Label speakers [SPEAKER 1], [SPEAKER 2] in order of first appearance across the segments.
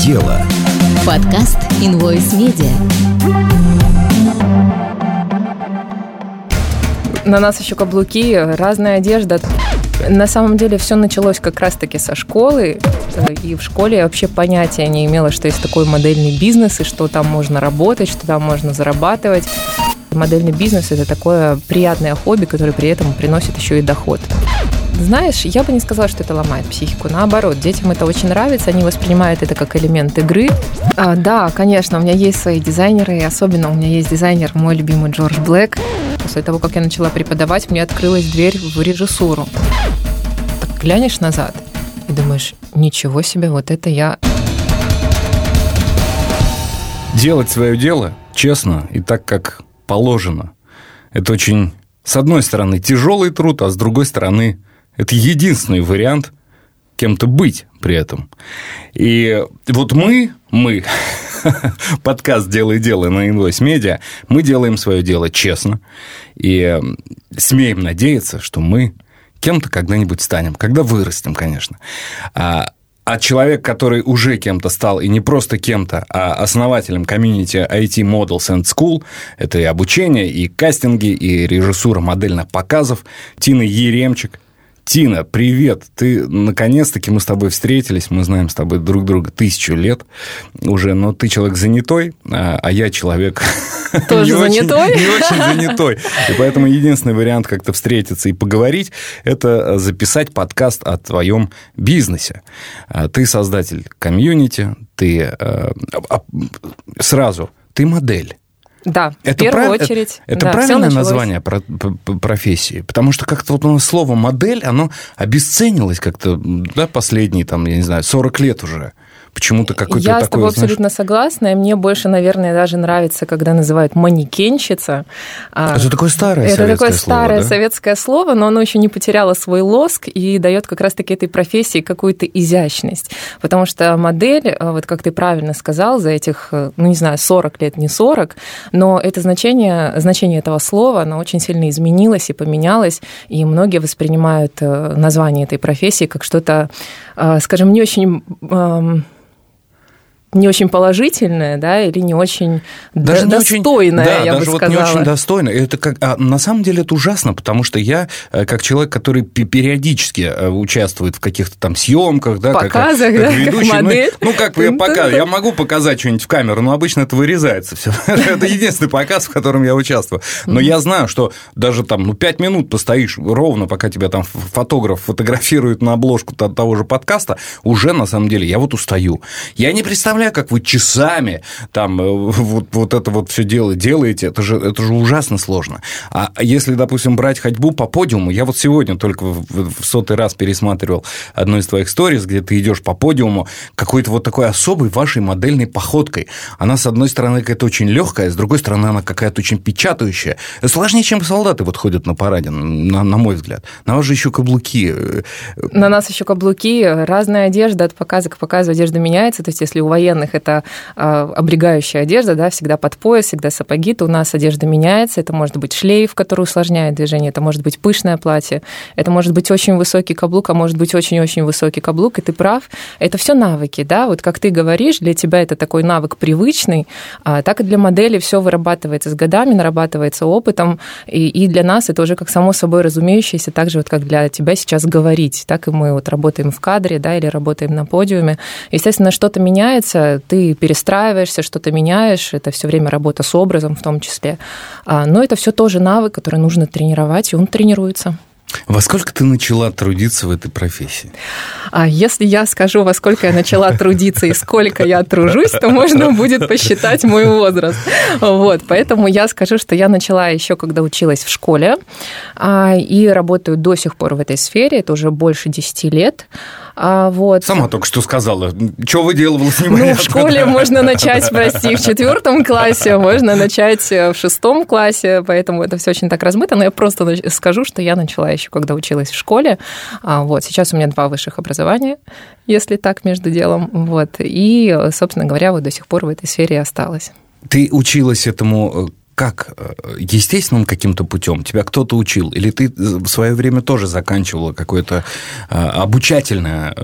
[SPEAKER 1] дело.
[SPEAKER 2] Подкаст Invoice Media.
[SPEAKER 3] На нас еще каблуки, разная одежда. На самом деле все началось как раз-таки со школы, и в школе я вообще понятия не имела, что есть такой модельный бизнес, и что там можно работать, что там можно зарабатывать. Модельный бизнес – это такое приятное хобби, которое при этом приносит еще и доход. Знаешь, я бы не сказала, что это ломает психику. Наоборот, детям это очень нравится, они воспринимают это как элемент игры. А, да, конечно, у меня есть свои дизайнеры, и особенно у меня есть дизайнер, мой любимый Джордж Блэк. После того, как я начала преподавать, мне открылась дверь в режиссуру. Так глянешь назад и думаешь, ничего себе, вот это я
[SPEAKER 4] Делать свое дело честно и так, как положено. Это очень, с одной стороны, тяжелый труд, а с другой стороны, это единственный вариант кем-то быть при этом. И вот мы, мы, подкаст «Делай дело» на Invoice Media, мы делаем свое дело честно и смеем надеяться, что мы кем-то когда-нибудь станем, когда вырастем, конечно. А а человек, который уже кем-то стал, и не просто кем-то, а основателем комьюнити IT Models and School, это и обучение, и кастинги, и режиссура модельных показов, Тина Еремчик – Тина, привет! Ты, наконец-таки, мы с тобой встретились, мы знаем с тобой друг друга тысячу лет уже, но ты человек занятой, а, а я человек...
[SPEAKER 3] Тоже занятой?
[SPEAKER 4] не очень занятой. И поэтому единственный вариант как-то встретиться и поговорить – это записать подкаст о твоем бизнесе. А, ты создатель комьюнити, ты э, а, сразу, ты модель.
[SPEAKER 3] Да, это в первую прав... очередь.
[SPEAKER 4] Это, это
[SPEAKER 3] да,
[SPEAKER 4] правильное название про... профессии? Потому что как-то вот слово «модель», оно обесценилось как-то, да, последние, там, я не знаю, 40 лет уже. Почему-то какой-то
[SPEAKER 3] Я
[SPEAKER 4] такой,
[SPEAKER 3] с тобой
[SPEAKER 4] знаешь...
[SPEAKER 3] абсолютно согласна, и мне больше, наверное, даже нравится, когда называют манекенщица.
[SPEAKER 4] А, это такое старое
[SPEAKER 3] Это
[SPEAKER 4] советское
[SPEAKER 3] такое старое
[SPEAKER 4] слово, да?
[SPEAKER 3] советское слово, но оно еще не потеряло свой лоск и дает как раз-таки этой профессии какую-то изящность. Потому что модель, э, вот как ты правильно сказал, за этих, э, ну не знаю, 40 лет, не 40, но это значение, значение этого слова, оно очень сильно изменилось и поменялось, и многие воспринимают э, название этой профессии как что-то, скажем, не очень не очень положительное, да, или не очень даже достойное,
[SPEAKER 4] не очень, да,
[SPEAKER 3] я
[SPEAKER 4] даже
[SPEAKER 3] бы
[SPEAKER 4] вот
[SPEAKER 3] сказала.
[SPEAKER 4] не очень достойное. Это как, а на самом деле это ужасно, потому что я, э, как человек, который периодически э, участвует в каких-то там съемках, да,
[SPEAKER 3] Показах,
[SPEAKER 4] как, как,
[SPEAKER 3] да,
[SPEAKER 4] ведущий,
[SPEAKER 3] как модель.
[SPEAKER 4] Ну, ну, как я показываю, я могу показать что-нибудь в камеру, но обычно это вырезается все. Это единственный показ, в котором я участвую. Но я знаю, что даже там, ну, пять минут постоишь ровно, пока тебя там фотограф фотографирует на обложку того же подкаста, уже на самом деле я вот устаю. Я не представляю, представляю, как вы часами там э, вот, вот это вот все дело делаете, это же, это же ужасно сложно. А если, допустим, брать ходьбу по подиуму, я вот сегодня только в, сотый раз пересматривал одну из твоих сториз, где ты идешь по подиуму какой-то вот такой особой вашей модельной походкой. Она, с одной стороны, какая-то очень легкая, с другой стороны, она какая-то очень печатающая. Сложнее, чем солдаты вот ходят на параде, на, на мой взгляд. На вас же еще каблуки.
[SPEAKER 3] На нас еще каблуки, разная одежда от показа к показу одежда меняется. То есть, если у военных военных это а, облегающая одежда, да, всегда под пояс, всегда сапоги, то у нас одежда меняется, это может быть шлейф, который усложняет движение, это может быть пышное платье, это может быть очень высокий каблук, а может быть очень-очень высокий каблук, и ты прав, это все навыки, да, вот как ты говоришь, для тебя это такой навык привычный, а, так и для модели все вырабатывается с годами, нарабатывается опытом, и, и для нас это уже как само собой разумеющееся, так же вот как для тебя сейчас говорить, так и мы вот работаем в кадре, да, или работаем на подиуме, естественно, что-то меняется, ты перестраиваешься, что-то меняешь, это все время работа с образом в том числе. А, но это все тоже навык, который нужно тренировать, и он тренируется.
[SPEAKER 4] Во сколько ты начала трудиться в этой профессии?
[SPEAKER 3] А если я скажу, во сколько я начала трудиться и сколько я тружусь, то можно будет посчитать мой возраст. Вот, поэтому я скажу, что я начала еще, когда училась в школе, а, и работаю до сих пор в этой сфере, это уже больше 10 лет. А, вот.
[SPEAKER 4] Сама только что сказала. Что вы делала,
[SPEAKER 3] Ну, в школе можно начать, прости, в четвертом классе, можно начать в шестом классе, поэтому это все очень так размыто, но я просто скажу, что я начала еще, когда училась в школе. А, вот, сейчас у меня два высших образования, если так между делом. Вот, и, собственно говоря, вот до сих пор в этой сфере осталась.
[SPEAKER 4] Ты училась этому э, как? Э, естественным каким-то путем? Тебя кто-то учил? Или ты в свое время тоже заканчивала какое-то обучательное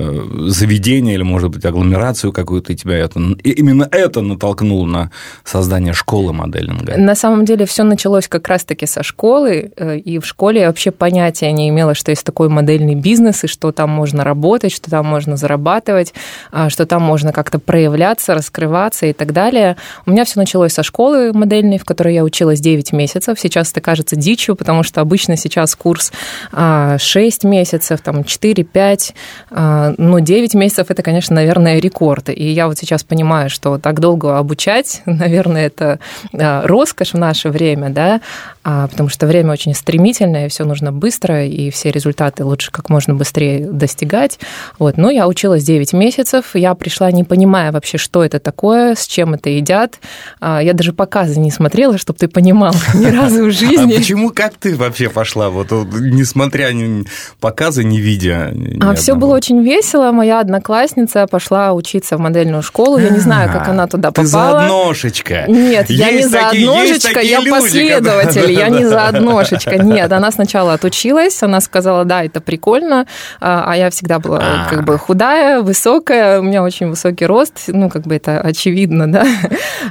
[SPEAKER 4] заведение или, может быть, агломерацию какую-то, и тебя это, именно это натолкнуло на создание школы моделинга?
[SPEAKER 3] На самом деле все началось как раз-таки со школы, и в школе я вообще понятия не имела, что есть такой модельный бизнес, и что там можно работать, что там можно зарабатывать, что там можно как-то проявляться, раскрываться и так далее. У меня все началось со школы модельной, в которой я училась 9 месяцев. Сейчас это кажется дичью, потому что обычно сейчас курс 6 а, месяцев, там 4-5, а, но 9 месяцев это, конечно, наверное, рекорд. И я вот сейчас понимаю, что так долго обучать, наверное, это а, роскошь в наше время, да, потому что время очень стремительное, все нужно быстро, и все результаты лучше как можно быстрее достигать. Вот. Но я училась 9 месяцев, я пришла не понимая вообще, что это такое, с чем это едят. Я даже показы не смотрела, чтобы ты понимал ни разу в жизни.
[SPEAKER 4] А почему, как ты вообще пошла, вот несмотря ни показы, не видя? Ни
[SPEAKER 3] а все было очень весело. Моя одноклассница пошла учиться в модельную школу. Я не знаю, как она туда попала. Ты
[SPEAKER 4] заодношечка.
[SPEAKER 3] Нет, я не заодношечка, я последователь. Я не заодношечка. Нет, она сначала отучилась, она сказала, да, это прикольно, а, а я всегда была а. как бы худая, высокая, у меня очень высокий рост, ну, как бы это очевидно, да.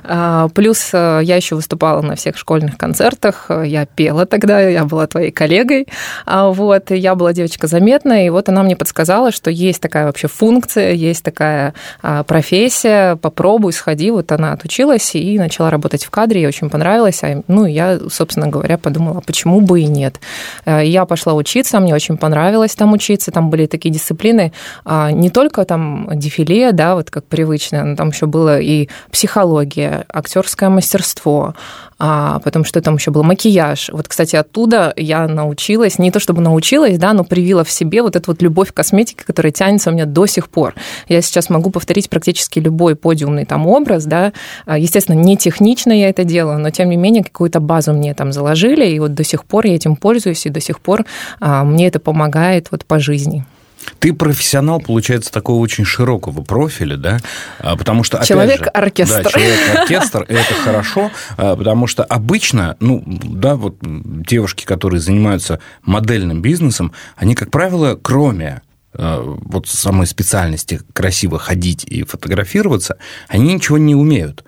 [SPEAKER 3] А, плюс э, я еще выступала на всех школьных концертах, я пела тогда, я была твоей коллегой, а, вот, я была девочка заметная, и вот она мне подсказала, что есть такая вообще функция, есть такая а, профессия, попробуй, сходи, вот она отучилась и начала работать в кадре, ей очень понравилось, ну, я, собственно говоря, подумала, почему бы и нет. Я пошла учиться, мне очень понравилось там учиться, там были такие дисциплины, не только там дефиле, да, вот как привычно, но там еще было и психология, актерское мастерство, а потом что там еще было, макияж. Вот, кстати, оттуда я научилась, не то чтобы научилась, да, но привила в себе вот эту вот любовь к косметике, которая тянется у меня до сих пор. Я сейчас могу повторить практически любой подиумный там образ, да, а, естественно, не технично я это делаю, но тем не менее какую-то базу мне там заложили, и вот до сих пор я этим пользуюсь, и до сих пор а, мне это помогает вот по жизни.
[SPEAKER 4] Ты профессионал, получается, такого очень широкого профиля, да? А, потому что,
[SPEAKER 3] Человек-оркестр.
[SPEAKER 4] Да, человек-оркестр, это хорошо, а, потому что обычно, ну, да, вот девушки, которые занимаются модельным бизнесом, они, как правило, кроме а, вот самой специальности красиво ходить и фотографироваться, они ничего не умеют.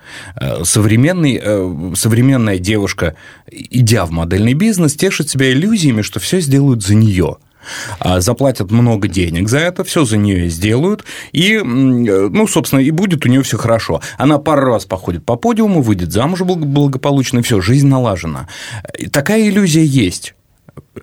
[SPEAKER 4] Современный, современная девушка, идя в модельный бизнес, тешит себя иллюзиями, что все сделают за нее. А, заплатят много денег за это, все за нее сделают, и, ну, собственно, и будет у нее все хорошо. Она пару раз походит по подиуму, выйдет замуж благополучно, все, жизнь налажена. Такая иллюзия есть.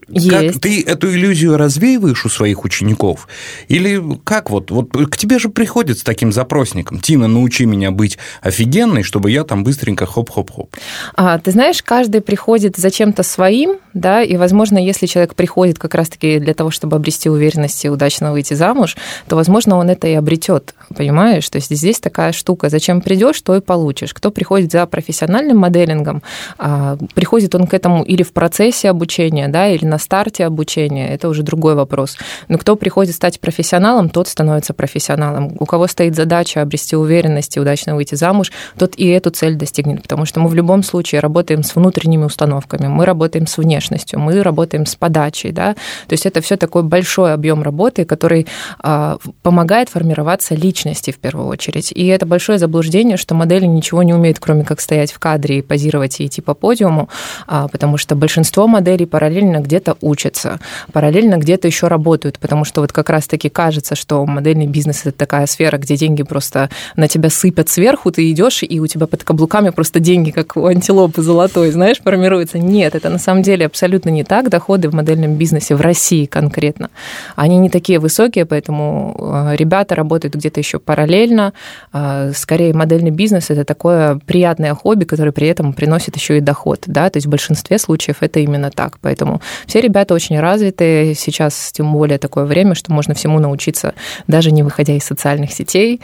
[SPEAKER 3] Есть.
[SPEAKER 4] Как ты эту иллюзию развеиваешь у своих учеников? Или как вот? Вот к тебе же приходят с таким запросником. Тина, научи меня быть офигенной, чтобы я там быстренько хоп-хоп-хоп.
[SPEAKER 3] А, ты знаешь, каждый приходит за чем-то своим, да, и, возможно, если человек приходит как раз-таки для того, чтобы обрести уверенность и удачно выйти замуж, то, возможно, он это и обретет, понимаешь? То есть здесь такая штука, зачем придешь, то и получишь. Кто приходит за профессиональным моделингом, а, приходит он к этому или в процессе обучения, да, или на старте обучения, это уже другой вопрос. Но кто приходит стать профессионалом, тот становится профессионалом. У кого стоит задача обрести уверенность и удачно выйти замуж, тот и эту цель достигнет, потому что мы в любом случае работаем с внутренними установками, мы работаем с внешностью, мы работаем с подачей, да, то есть это все такой большой объем работы, который а, помогает формироваться личности в первую очередь. И это большое заблуждение, что модели ничего не умеют, кроме как стоять в кадре и позировать и идти по подиуму, а, потому что большинство моделей параллельно где где-то учатся, параллельно где-то еще работают, потому что вот как раз-таки кажется, что модельный бизнес это такая сфера, где деньги просто на тебя сыпят сверху, ты идешь, и у тебя под каблуками просто деньги, как у антилопы золотой, знаешь, формируются. Нет, это на самом деле абсолютно не так. Доходы в модельном бизнесе в России конкретно, они не такие высокие, поэтому э, ребята работают где-то еще параллельно. Э, скорее, модельный бизнес это такое приятное хобби, которое при этом приносит еще и доход, да, то есть в большинстве случаев это именно так. Поэтому все ребята очень развитые. Сейчас тем более такое время, что можно всему научиться, даже не выходя из социальных сетей.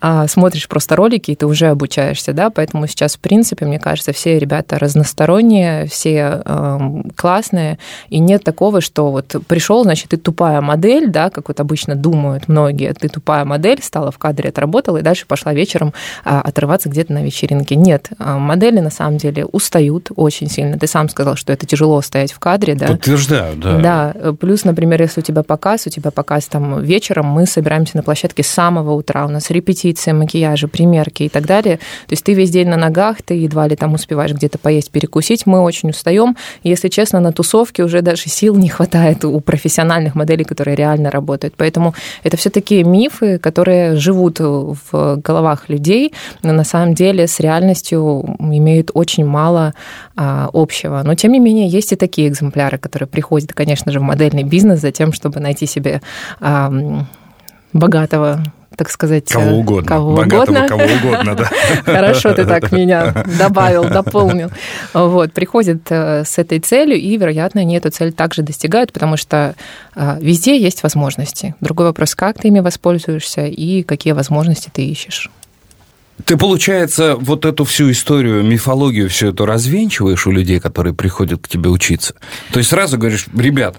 [SPEAKER 3] А, смотришь просто ролики, и ты уже обучаешься, да, поэтому сейчас, в принципе, мне кажется, все ребята разносторонние, все э, классные, и нет такого, что вот пришел, значит, ты тупая модель, да, как вот обычно думают многие, ты тупая модель, стала в кадре, отработала, и дальше пошла вечером а, отрываться где-то на вечеринке. Нет, а, модели на самом деле устают очень сильно. Ты сам сказал, что это тяжело стоять в кадре, да?
[SPEAKER 4] Подтверждаю, да.
[SPEAKER 3] Да, плюс, например, если у тебя показ, у тебя показ там вечером, мы собираемся на площадке с самого утра, у нас репетиции, макияжи, примерки и так далее. То есть ты весь день на ногах, ты едва ли там успеваешь где-то поесть, перекусить. Мы очень устаем. Если честно, на тусовке уже даже сил не хватает у профессиональных моделей, которые реально работают. Поэтому это все такие мифы, которые живут в головах людей, но на самом деле с реальностью имеют очень мало общего. Но тем не менее есть и такие экземпляры, которые приходят, конечно же, в модельный бизнес за тем, чтобы найти себе а, богатого так сказать...
[SPEAKER 4] Кого э, угодно.
[SPEAKER 3] Кого
[SPEAKER 4] Богатого
[SPEAKER 3] угодно.
[SPEAKER 4] кого угодно, да.
[SPEAKER 3] Хорошо ты так меня добавил, дополнил. Вот, приходят э, с этой целью, и, вероятно, они эту цель также достигают, потому что э, везде есть возможности. Другой вопрос, как ты ими воспользуешься и какие возможности ты ищешь.
[SPEAKER 4] Ты, получается, вот эту всю историю, мифологию, все это развенчиваешь у людей, которые приходят к тебе учиться. То есть сразу говоришь, ребят,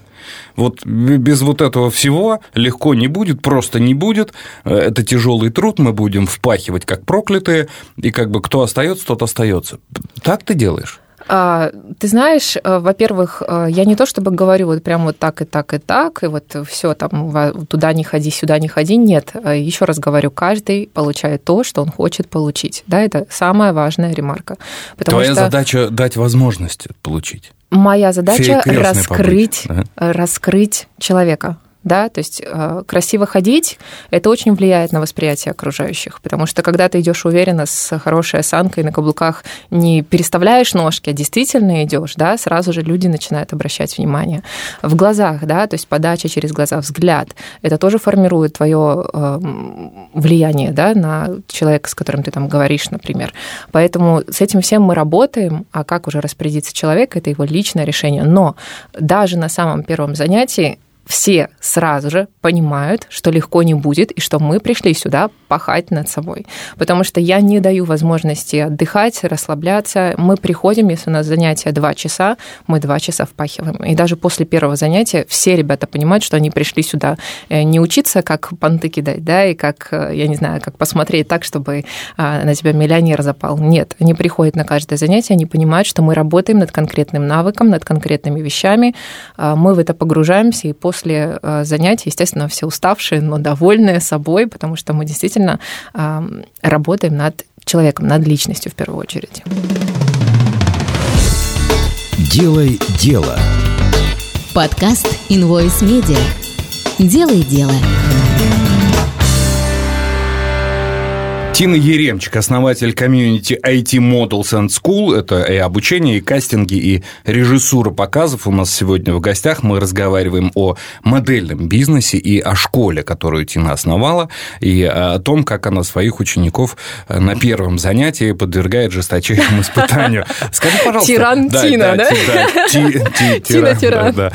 [SPEAKER 4] вот без вот этого всего легко не будет, просто не будет. Это тяжелый труд, мы будем впахивать как проклятые, и как бы кто остается, тот остается. Так ты делаешь?
[SPEAKER 3] А, ты знаешь, э, во-первых, э, я не то чтобы говорю вот прям вот так и так и так, и вот все там туда не ходи, сюда не ходи. Нет, э, еще раз говорю, каждый получает то, что он хочет получить. Да, это самая важная ремарка.
[SPEAKER 4] Потому Твоя что... задача дать возможность получить.
[SPEAKER 3] Моя задача раскрыть, побыть, да? раскрыть человека да, то есть э, красиво ходить, это очень влияет на восприятие окружающих, потому что когда ты идешь уверенно с хорошей осанкой на каблуках, не переставляешь ножки, а действительно идешь, да, сразу же люди начинают обращать внимание. В глазах, да, то есть подача через глаза, взгляд, это тоже формирует твое э, влияние, да, на человека, с которым ты там говоришь, например. Поэтому с этим всем мы работаем, а как уже распорядиться человек, это его личное решение. Но даже на самом первом занятии все сразу же понимают, что легко не будет, и что мы пришли сюда пахать над собой. Потому что я не даю возможности отдыхать, расслабляться. Мы приходим, если у нас занятие два часа, мы два часа впахиваем. И даже после первого занятия все ребята понимают, что они пришли сюда э, не учиться, как понты кидать, да, и как, э, я не знаю, как посмотреть так, чтобы а, на тебя миллионер запал. Нет, они приходят на каждое занятие, они понимают, что мы работаем над конкретным навыком, над конкретными вещами, а, мы в это погружаемся, и после после э, занятий, естественно, все уставшие, но довольные собой, потому что мы действительно работаем над человеком, над личностью в первую очередь.
[SPEAKER 2] Делай дело. Подкаст Invoice Media. Делай дело.
[SPEAKER 4] Тина Еремчик, основатель комьюнити IT Models and School. Это и обучение, и кастинги, и режиссура показов. У нас сегодня в гостях мы разговариваем о модельном бизнесе и о школе, которую Тина основала, и о том, как она своих учеников на первом занятии подвергает жесточайшему испытанию. Скажи, пожалуйста...
[SPEAKER 3] Тиран Тина, да?
[SPEAKER 4] Тина Тиран.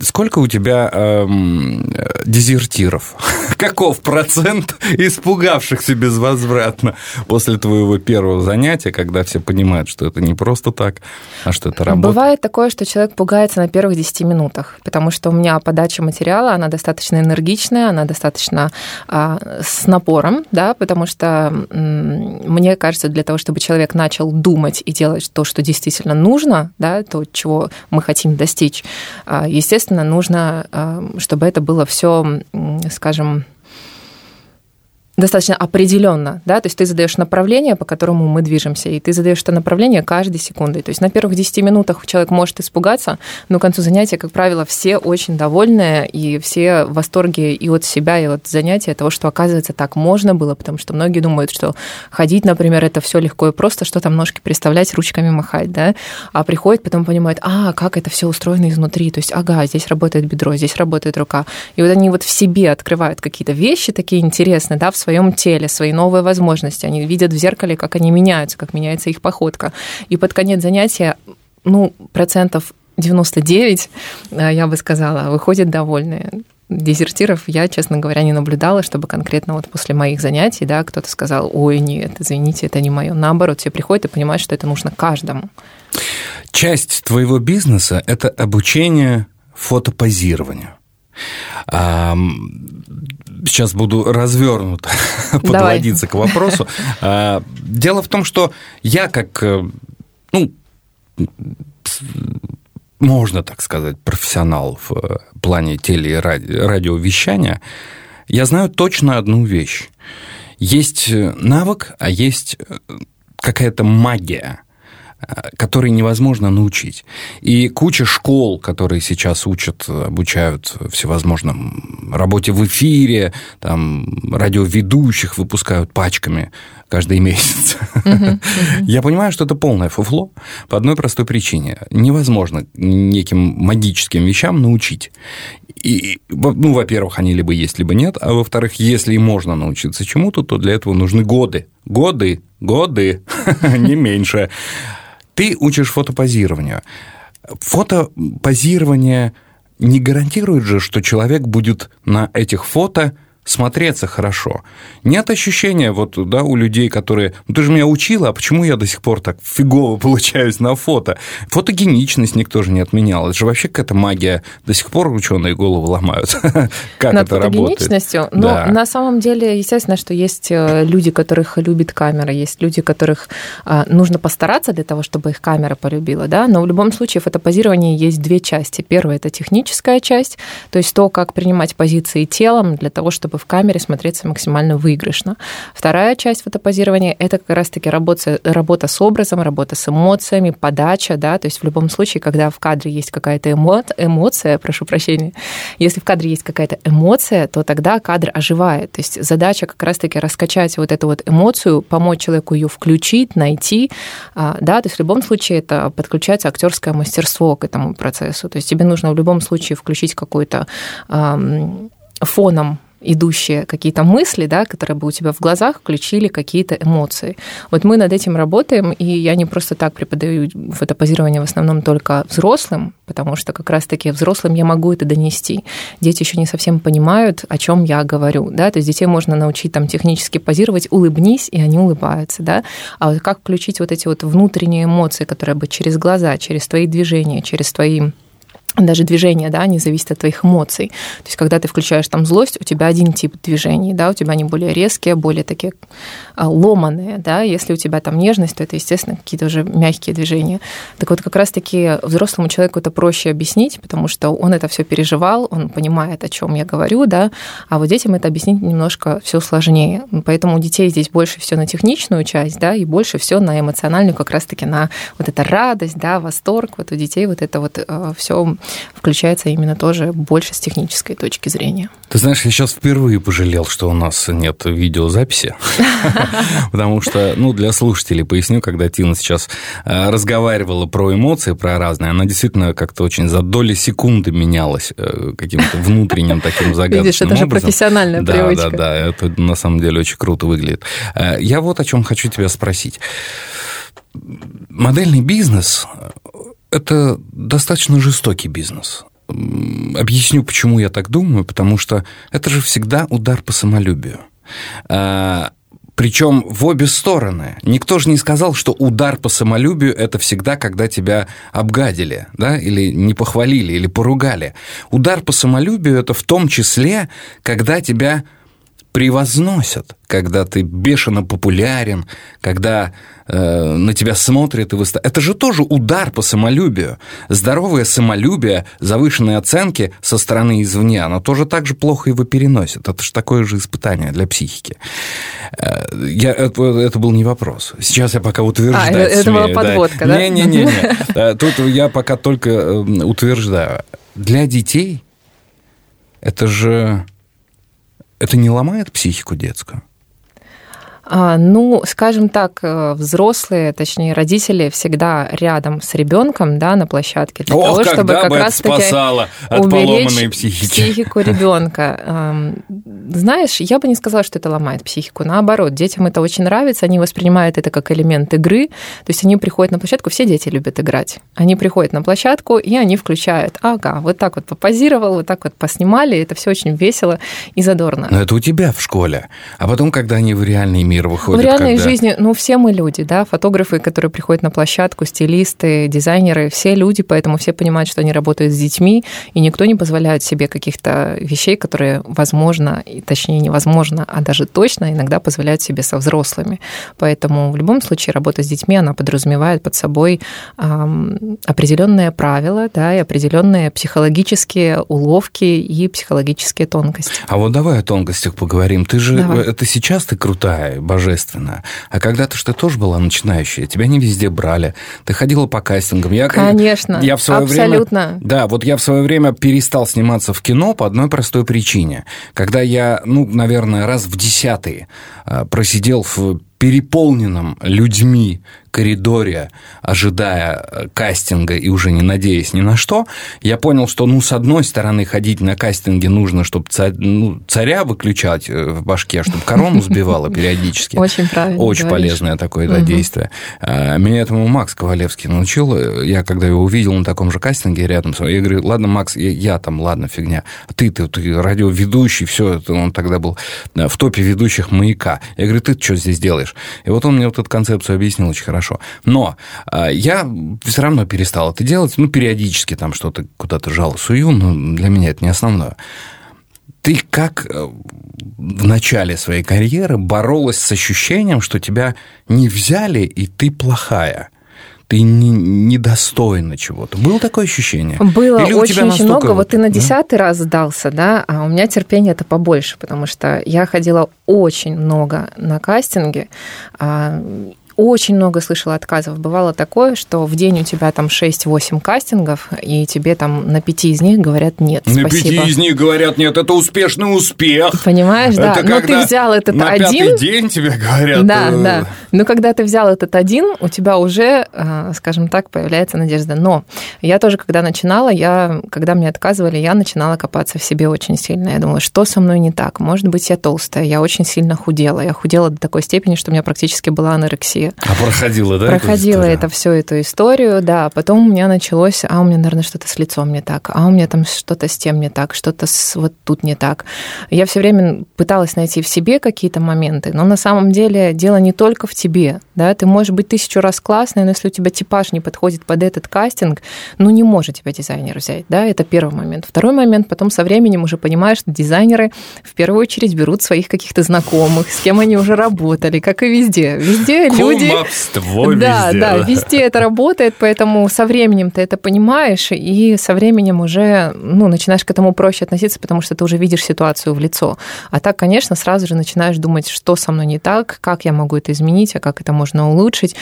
[SPEAKER 4] Сколько у тебя эм, дезертиров? Каков процент испугавшихся без безвозвратно после твоего первого занятия, когда все понимают, что это не просто так, а что это работа?
[SPEAKER 3] Бывает такое, что человек пугается на первых 10 минутах, потому что у меня подача материала, она достаточно энергичная, она достаточно а, с напором, да, потому что мне кажется, для того, чтобы человек начал думать и делать то, что действительно нужно, да, то, чего мы хотим достичь, а, естественно, нужно, а, чтобы это было все, скажем, достаточно определенно, да, то есть ты задаешь направление, по которому мы движемся, и ты задаешь это направление каждой секундой. То есть на первых 10 минутах человек может испугаться, но к концу занятия, как правило, все очень довольны, и все в восторге и от себя, и от занятия, того, что, оказывается, так можно было, потому что многие думают, что ходить, например, это все легко и просто, что там ножки переставлять, ручками махать, да, а приходит, потом понимает, а, как это все устроено изнутри, то есть, ага, здесь работает бедро, здесь работает рука, и вот они вот в себе открывают какие-то вещи такие интересные, да, в своем своем теле, свои новые возможности. Они видят в зеркале, как они меняются, как меняется их походка. И под конец занятия, ну, процентов 99, я бы сказала, выходят довольные дезертиров я, честно говоря, не наблюдала, чтобы конкретно вот после моих занятий, да, кто-то сказал, ой, нет, извините, это не мое. Наоборот, все приходят и понимают, что это нужно каждому.
[SPEAKER 4] Часть твоего бизнеса – это обучение фотопозированию. Сейчас буду развернуто подводиться к вопросу. А, дело в том, что я как э, ну, можно так сказать, профессионал в э, плане теле- и радиовещания, я знаю точно одну вещь. Есть э, навык, а есть какая-то магия – который невозможно научить. И куча школ, которые сейчас учат, обучают всевозможным работе в эфире, там, радиоведущих выпускают пачками каждый месяц. Я понимаю, что это полное фуфло по одной простой причине. Невозможно неким магическим вещам научить. И, ну, во-первых, они либо есть, либо нет, а во-вторых, если и можно научиться чему-то, то для этого нужны годы. Годы, годы, не меньше. Ты учишь фотопозированию. Фотопозирование не гарантирует же, что человек будет на этих фото смотреться хорошо. Нет ощущения вот, да, у людей, которые... Ну, ты же меня учила, а почему я до сих пор так фигово получаюсь на фото? Фотогеничность никто же не отменял. Это же вообще какая-то магия. До сих пор ученые голову ломают. как
[SPEAKER 3] Над
[SPEAKER 4] это работает?
[SPEAKER 3] фотогеничностью? Но да. на самом деле, естественно, что есть э, люди, которых любит камера, есть люди, которых а, нужно постараться для того, чтобы их камера полюбила, да, но в любом случае фотопозирование есть две части. Первая – это техническая часть, то есть то, как принимать позиции телом для того, чтобы в камере смотреться максимально выигрышно. Вторая часть фотопозирования – это как раз-таки работа, работа с образом, работа с эмоциями, подача, да, то есть в любом случае, когда в кадре есть какая-то эмо... эмоция, прошу прощения, если в кадре есть какая-то эмоция, то тогда кадр оживает. То есть задача как раз-таки раскачать вот эту вот эмоцию, помочь человеку ее включить, найти, а, да, то есть в любом случае это подключается актерское мастерство к этому процессу. То есть тебе нужно в любом случае включить какой-то фоном идущие какие-то мысли, да, которые бы у тебя в глазах включили какие-то эмоции. Вот мы над этим работаем, и я не просто так преподаю фотопозирование в основном только взрослым, потому что как раз-таки взрослым я могу это донести. Дети еще не совсем понимают, о чем я говорю, да, то есть детей можно научить там технически позировать, улыбнись, и они улыбаются, да, а вот как включить вот эти вот внутренние эмоции, которые бы через глаза, через твои движения, через твои даже движение, да, не зависит от твоих эмоций. То есть, когда ты включаешь там злость, у тебя один тип движений, да, у тебя они более резкие, более такие а, ломаные, да, если у тебя там нежность, то это, естественно, какие-то уже мягкие движения. Так вот, как раз-таки взрослому человеку это проще объяснить, потому что он это все переживал, он понимает, о чем я говорю, да, а вот детям это объяснить немножко все сложнее. Поэтому у детей здесь больше все на техничную часть, да, и больше все на эмоциональную, как раз-таки на вот эта радость, да, восторг. Вот у детей вот это вот э, все включается именно тоже больше с технической точки зрения.
[SPEAKER 4] Ты знаешь, я сейчас впервые пожалел, что у нас нет видеозаписи, потому что, ну, для слушателей поясню, когда Тина сейчас э, разговаривала про эмоции, про разные, она действительно как-то очень за доли секунды менялась э, каким-то внутренним таким загадочным
[SPEAKER 3] Видишь, это же профессиональная привычка.
[SPEAKER 4] Да, да, да, это на самом деле очень круто выглядит. Э, я вот о чем хочу тебя спросить. Модельный бизнес это достаточно жестокий бизнес. Объясню, почему я так думаю, потому что это же всегда удар по самолюбию. А, Причем в обе стороны. Никто же не сказал, что удар по самолюбию это всегда, когда тебя обгадили, да, или не похвалили, или поругали. Удар по самолюбию это в том числе, когда тебя превозносят, когда ты бешено популярен, когда э, на тебя смотрят и выставляют. Это же тоже удар по самолюбию. Здоровое самолюбие, завышенные оценки со стороны извне, оно тоже так же плохо его переносит. Это же такое же испытание для психики. Э, я, это, это был не вопрос. Сейчас я пока утверждаю. А,
[SPEAKER 3] это
[SPEAKER 4] смею,
[SPEAKER 3] была подводка, да?
[SPEAKER 4] Не-не-не. Э, тут я пока только э, утверждаю. Для детей это же это не ломает психику детскую?
[SPEAKER 3] А, ну, скажем так, э, взрослые, точнее родители, всегда рядом с ребенком, да, на площадке
[SPEAKER 4] для Ох, того, чтобы как раз спасала от уберечь
[SPEAKER 3] психики. психику ребенка. Знаешь, я бы не сказала, что это ломает психику. Наоборот, детям это очень нравится, они воспринимают это как элемент игры. То есть они приходят на площадку, все дети любят играть. Они приходят на площадку, и они включают, ага, вот так вот попозировал, вот так вот поснимали, это все очень весело и задорно.
[SPEAKER 4] Но это у тебя в школе. А потом, когда они в реальный мир выходят?
[SPEAKER 3] В реальной
[SPEAKER 4] когда...
[SPEAKER 3] жизни, ну, все мы люди, да, фотографы, которые приходят на площадку, стилисты, дизайнеры, все люди, поэтому все понимают, что они работают с детьми, и никто не позволяет себе каких-то вещей, которые возможно, точнее невозможно, а даже точно иногда позволяют себе со взрослыми. Поэтому в любом случае работа с детьми, она подразумевает под собой эм, определенные правила, да, и определенные психологические уловки и психологические тонкости.
[SPEAKER 4] А вот давай о тонкостях поговорим. Ты же, давай. это сейчас ты крутая, божественная, а когда-то что тоже была начинающая, тебя не везде брали, ты ходила по кастингам.
[SPEAKER 3] Я, Конечно, я в свое абсолютно.
[SPEAKER 4] Время, да, вот я в свое время перестал сниматься в кино по одной простой причине. Когда я, ну, наверное, раз в десятый а, просидел в переполненном людьми коридоре, ожидая э, кастинга и уже не надеясь ни на что, я понял, что, ну, с одной стороны, ходить на кастинге нужно, чтобы царь, ну, царя выключать э, в башке, чтобы корону сбивала периодически.
[SPEAKER 3] Очень правильно.
[SPEAKER 4] Очень полезное такое да, действие. А, меня этому Макс Ковалевский научил. Я, когда его увидел на таком же кастинге рядом с я говорю, ладно, Макс, я, я там, ладно, фигня. Ты, ты, ты радиоведущий, все, он тогда был э, в топе ведущих «Маяка». Я говорю, ты что здесь делаешь? И вот он мне вот эту концепцию объяснил очень хорошо хорошо. Но а, я все равно перестал это делать, ну, периодически там что-то куда-то жало сую, но для меня это не основное. Ты как э, в начале своей карьеры боролась с ощущением, что тебя не взяли, и ты плохая? ты не, недостойна чего-то. Было такое ощущение?
[SPEAKER 3] Было Или очень, очень много. Вот, вот ты на десятый да? раз сдался, да, а у меня терпение это побольше, потому что я ходила очень много на кастинге, а, очень много слышала отказов. Бывало такое, что в день у тебя там 6-8 кастингов, и тебе там на пяти из них говорят нет,
[SPEAKER 4] На пяти из них говорят нет, это успешный успех.
[SPEAKER 3] Понимаешь, да. Это Но ты взял этот
[SPEAKER 4] на
[SPEAKER 3] один...
[SPEAKER 4] пятый день тебе говорят...
[SPEAKER 3] Да, э... да. Но когда ты взял этот один, у тебя уже, э, скажем так, появляется надежда. Но я тоже, когда начинала, я, когда мне отказывали, я начинала копаться в себе очень сильно. Я думала, что со мной не так? Может быть, я толстая, я очень сильно худела. Я худела до такой степени, что у меня практически была анорексия.
[SPEAKER 4] А проходила, да?
[SPEAKER 3] Проходила это всю эту историю, да. Потом у меня началось, а у меня, наверное, что-то с лицом не так, а у меня там что-то с тем не так, что-то с вот тут не так. Я все время пыталась найти в себе какие-то моменты, но на самом деле дело не только в тебе, да. Ты можешь быть тысячу раз классной, но если у тебя типаж не подходит под этот кастинг, ну не может тебя дизайнер взять, да. Это первый момент. Второй момент, потом со временем уже понимаешь, что дизайнеры в первую очередь берут своих каких-то знакомых, с кем они уже работали, как и везде. Везде люди
[SPEAKER 4] Кумовство
[SPEAKER 3] да, везде. Да, да, везде это работает, поэтому со временем ты это понимаешь, и со временем уже ну, начинаешь к этому проще относиться, потому что ты уже видишь ситуацию в лицо. А так, конечно, сразу же начинаешь думать, что со мной не так, как я могу это изменить, а как это можно улучшить.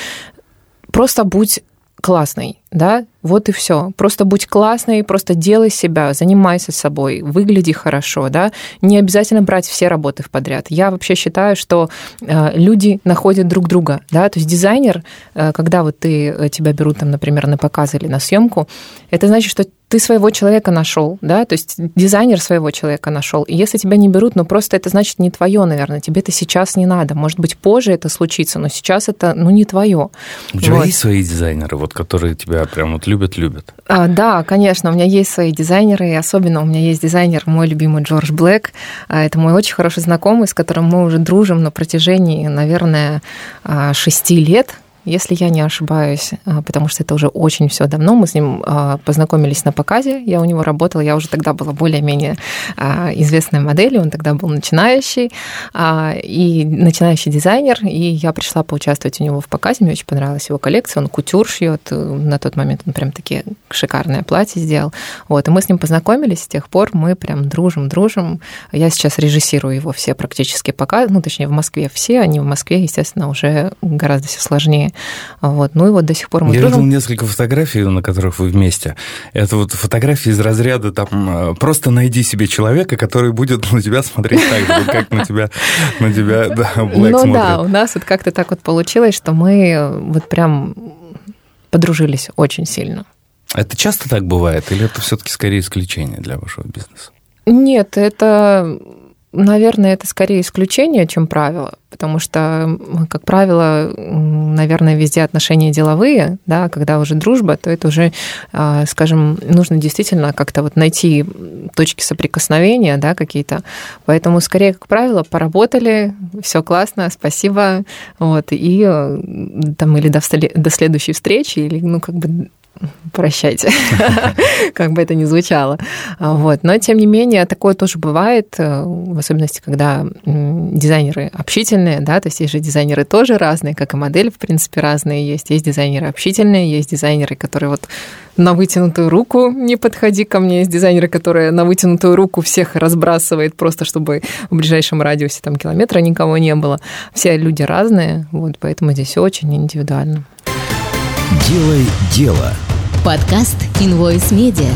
[SPEAKER 3] Просто будь классной, да, вот и все. Просто будь классной, просто делай себя, занимайся собой, выгляди хорошо, да. Не обязательно брать все работы в подряд. Я вообще считаю, что э, люди находят друг друга, да. То есть дизайнер, э, когда вот ты э, тебя берут там, например, на показ или на съемку, это значит, что ты своего человека нашел, да, то есть дизайнер своего человека нашел. И если тебя не берут, ну просто это значит не твое, наверное, тебе это сейчас не надо. Может быть, позже это случится, но сейчас это, ну, не твое.
[SPEAKER 4] У тебя вот. есть свои дизайнеры, вот, которые тебя прям вот любят, любят?
[SPEAKER 3] А, да, конечно, у меня есть свои дизайнеры, и особенно у меня есть дизайнер, мой любимый Джордж Блэк. А, это мой очень хороший знакомый, с которым мы уже дружим на протяжении, наверное, а, шести лет если я не ошибаюсь, а, потому что это уже очень все давно. Мы с ним а, познакомились на показе, я у него работала, я уже тогда была более-менее а, известной моделью, он тогда был начинающий, и начинающий дизайнер, и я пришла поучаствовать у него в показе, мне очень понравилась его коллекция, он кутюр шьет, на тот момент он прям такие шикарные платья сделал. Вот, и мы с ним познакомились, с тех пор мы прям дружим, дружим. Я сейчас режиссирую его все практически показы, ну, точнее, в Москве все, они в Москве, естественно, уже гораздо все сложнее. Вот. Ну и вот до сих пор мы
[SPEAKER 4] Я видел несколько фотографий, на которых вы вместе. Это вот фотографии из разряда там просто найди себе человека, который будет на тебя смотреть так же, как на тебя, на тебя да, Блэк
[SPEAKER 3] Ну
[SPEAKER 4] смотрит.
[SPEAKER 3] да, у нас вот как-то так вот получилось, что мы вот прям подружились очень сильно.
[SPEAKER 4] Это часто так бывает, или это все-таки скорее исключение для вашего бизнеса?
[SPEAKER 3] Нет, это Наверное, это скорее исключение, чем правило, потому что, как правило, наверное, везде отношения деловые, да, когда уже дружба, то это уже, а, скажем, нужно действительно как-то вот найти точки соприкосновения, да, какие-то. Поэтому, скорее, как правило, поработали, все классно, спасибо, вот, и там или до, до следующей встречи, или, ну, как бы прощайте, как бы это ни звучало. Вот. Но, тем не менее, такое тоже бывает, э, в особенности, когда дизайнеры общительные, да, то есть есть же дизайнеры тоже разные, как и модели, в принципе, разные есть. Есть дизайнеры общительные, есть дизайнеры, которые вот на вытянутую руку не подходи ко мне. Есть дизайнеры, которые на вытянутую руку всех разбрасывает просто, чтобы в ближайшем радиусе там километра никого не было. Все люди разные, вот, поэтому здесь очень индивидуально.
[SPEAKER 2] Делай дело. Подкаст Invoice Media.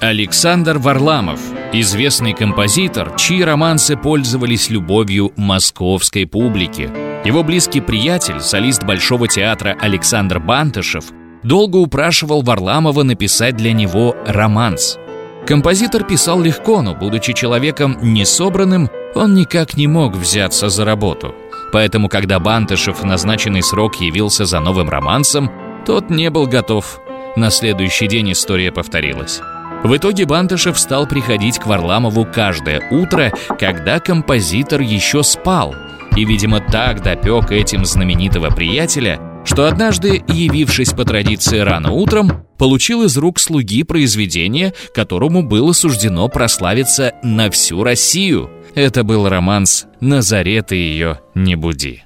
[SPEAKER 1] Александр Варламов – известный композитор, чьи романсы пользовались любовью московской публики. Его близкий приятель, солист Большого театра Александр Бантышев, долго упрашивал Варламова написать для него романс. Композитор писал легко, но, будучи человеком несобранным, он никак не мог взяться за работу – Поэтому, когда Бантышев в назначенный срок явился за новым романсом, тот не был готов. На следующий день история повторилась. В итоге Бантышев стал приходить к Варламову каждое утро, когда композитор еще спал. И, видимо, так допек этим знаменитого приятеля, что однажды, явившись по традиции рано утром, получил из рук слуги произведение, которому было суждено прославиться на всю Россию – это был романс «Назарет и ее не буди».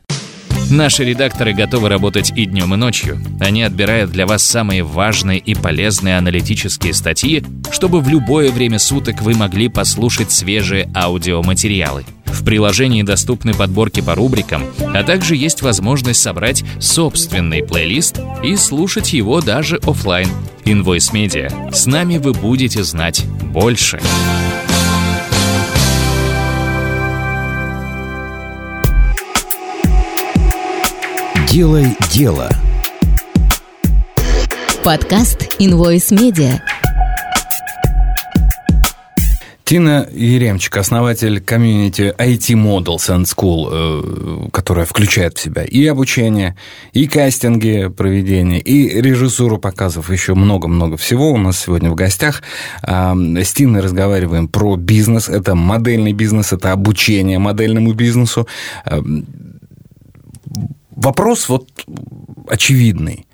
[SPEAKER 1] Наши редакторы готовы работать и днем, и ночью. Они отбирают для вас самые важные и полезные аналитические статьи, чтобы в любое время суток вы могли послушать свежие аудиоматериалы. В приложении доступны подборки по рубрикам, а также есть возможность собрать собственный плейлист и слушать его даже офлайн. Invoice Media. С нами вы будете знать больше.
[SPEAKER 2] Делай дело. Подкаст Invoice Media.
[SPEAKER 4] Тина Еремчик, основатель комьюнити IT Models and School, э, которая включает в себя и обучение, и кастинги проведения, и режиссуру показов, еще много-много всего у нас сегодня в гостях. С Тиной разговариваем про бизнес, это модельный бизнес, это обучение модельному бизнесу вопрос вот очевидный.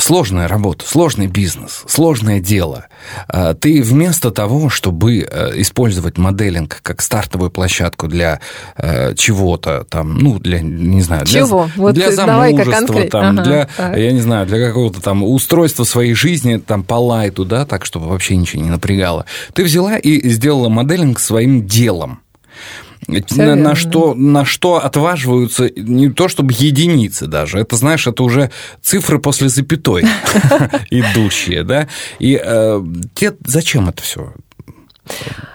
[SPEAKER 4] Сложная работа, сложный бизнес, сложное дело. А, ты вместо того, чтобы э, использовать моделинг как стартовую площадку для э, чего-то, там, ну, для, не знаю, для,
[SPEAKER 3] Чего?
[SPEAKER 4] Вот для замужества, там, ага, для, так. я не знаю, для какого-то там устройства своей жизни, там, по лайту, да, так, чтобы вообще ничего не напрягало. Ты взяла и сделала моделинг своим делом на, на, что, на что отваживаются не то чтобы единицы даже, это, знаешь, это уже цифры после запятой идущие, да? И э, зачем это все?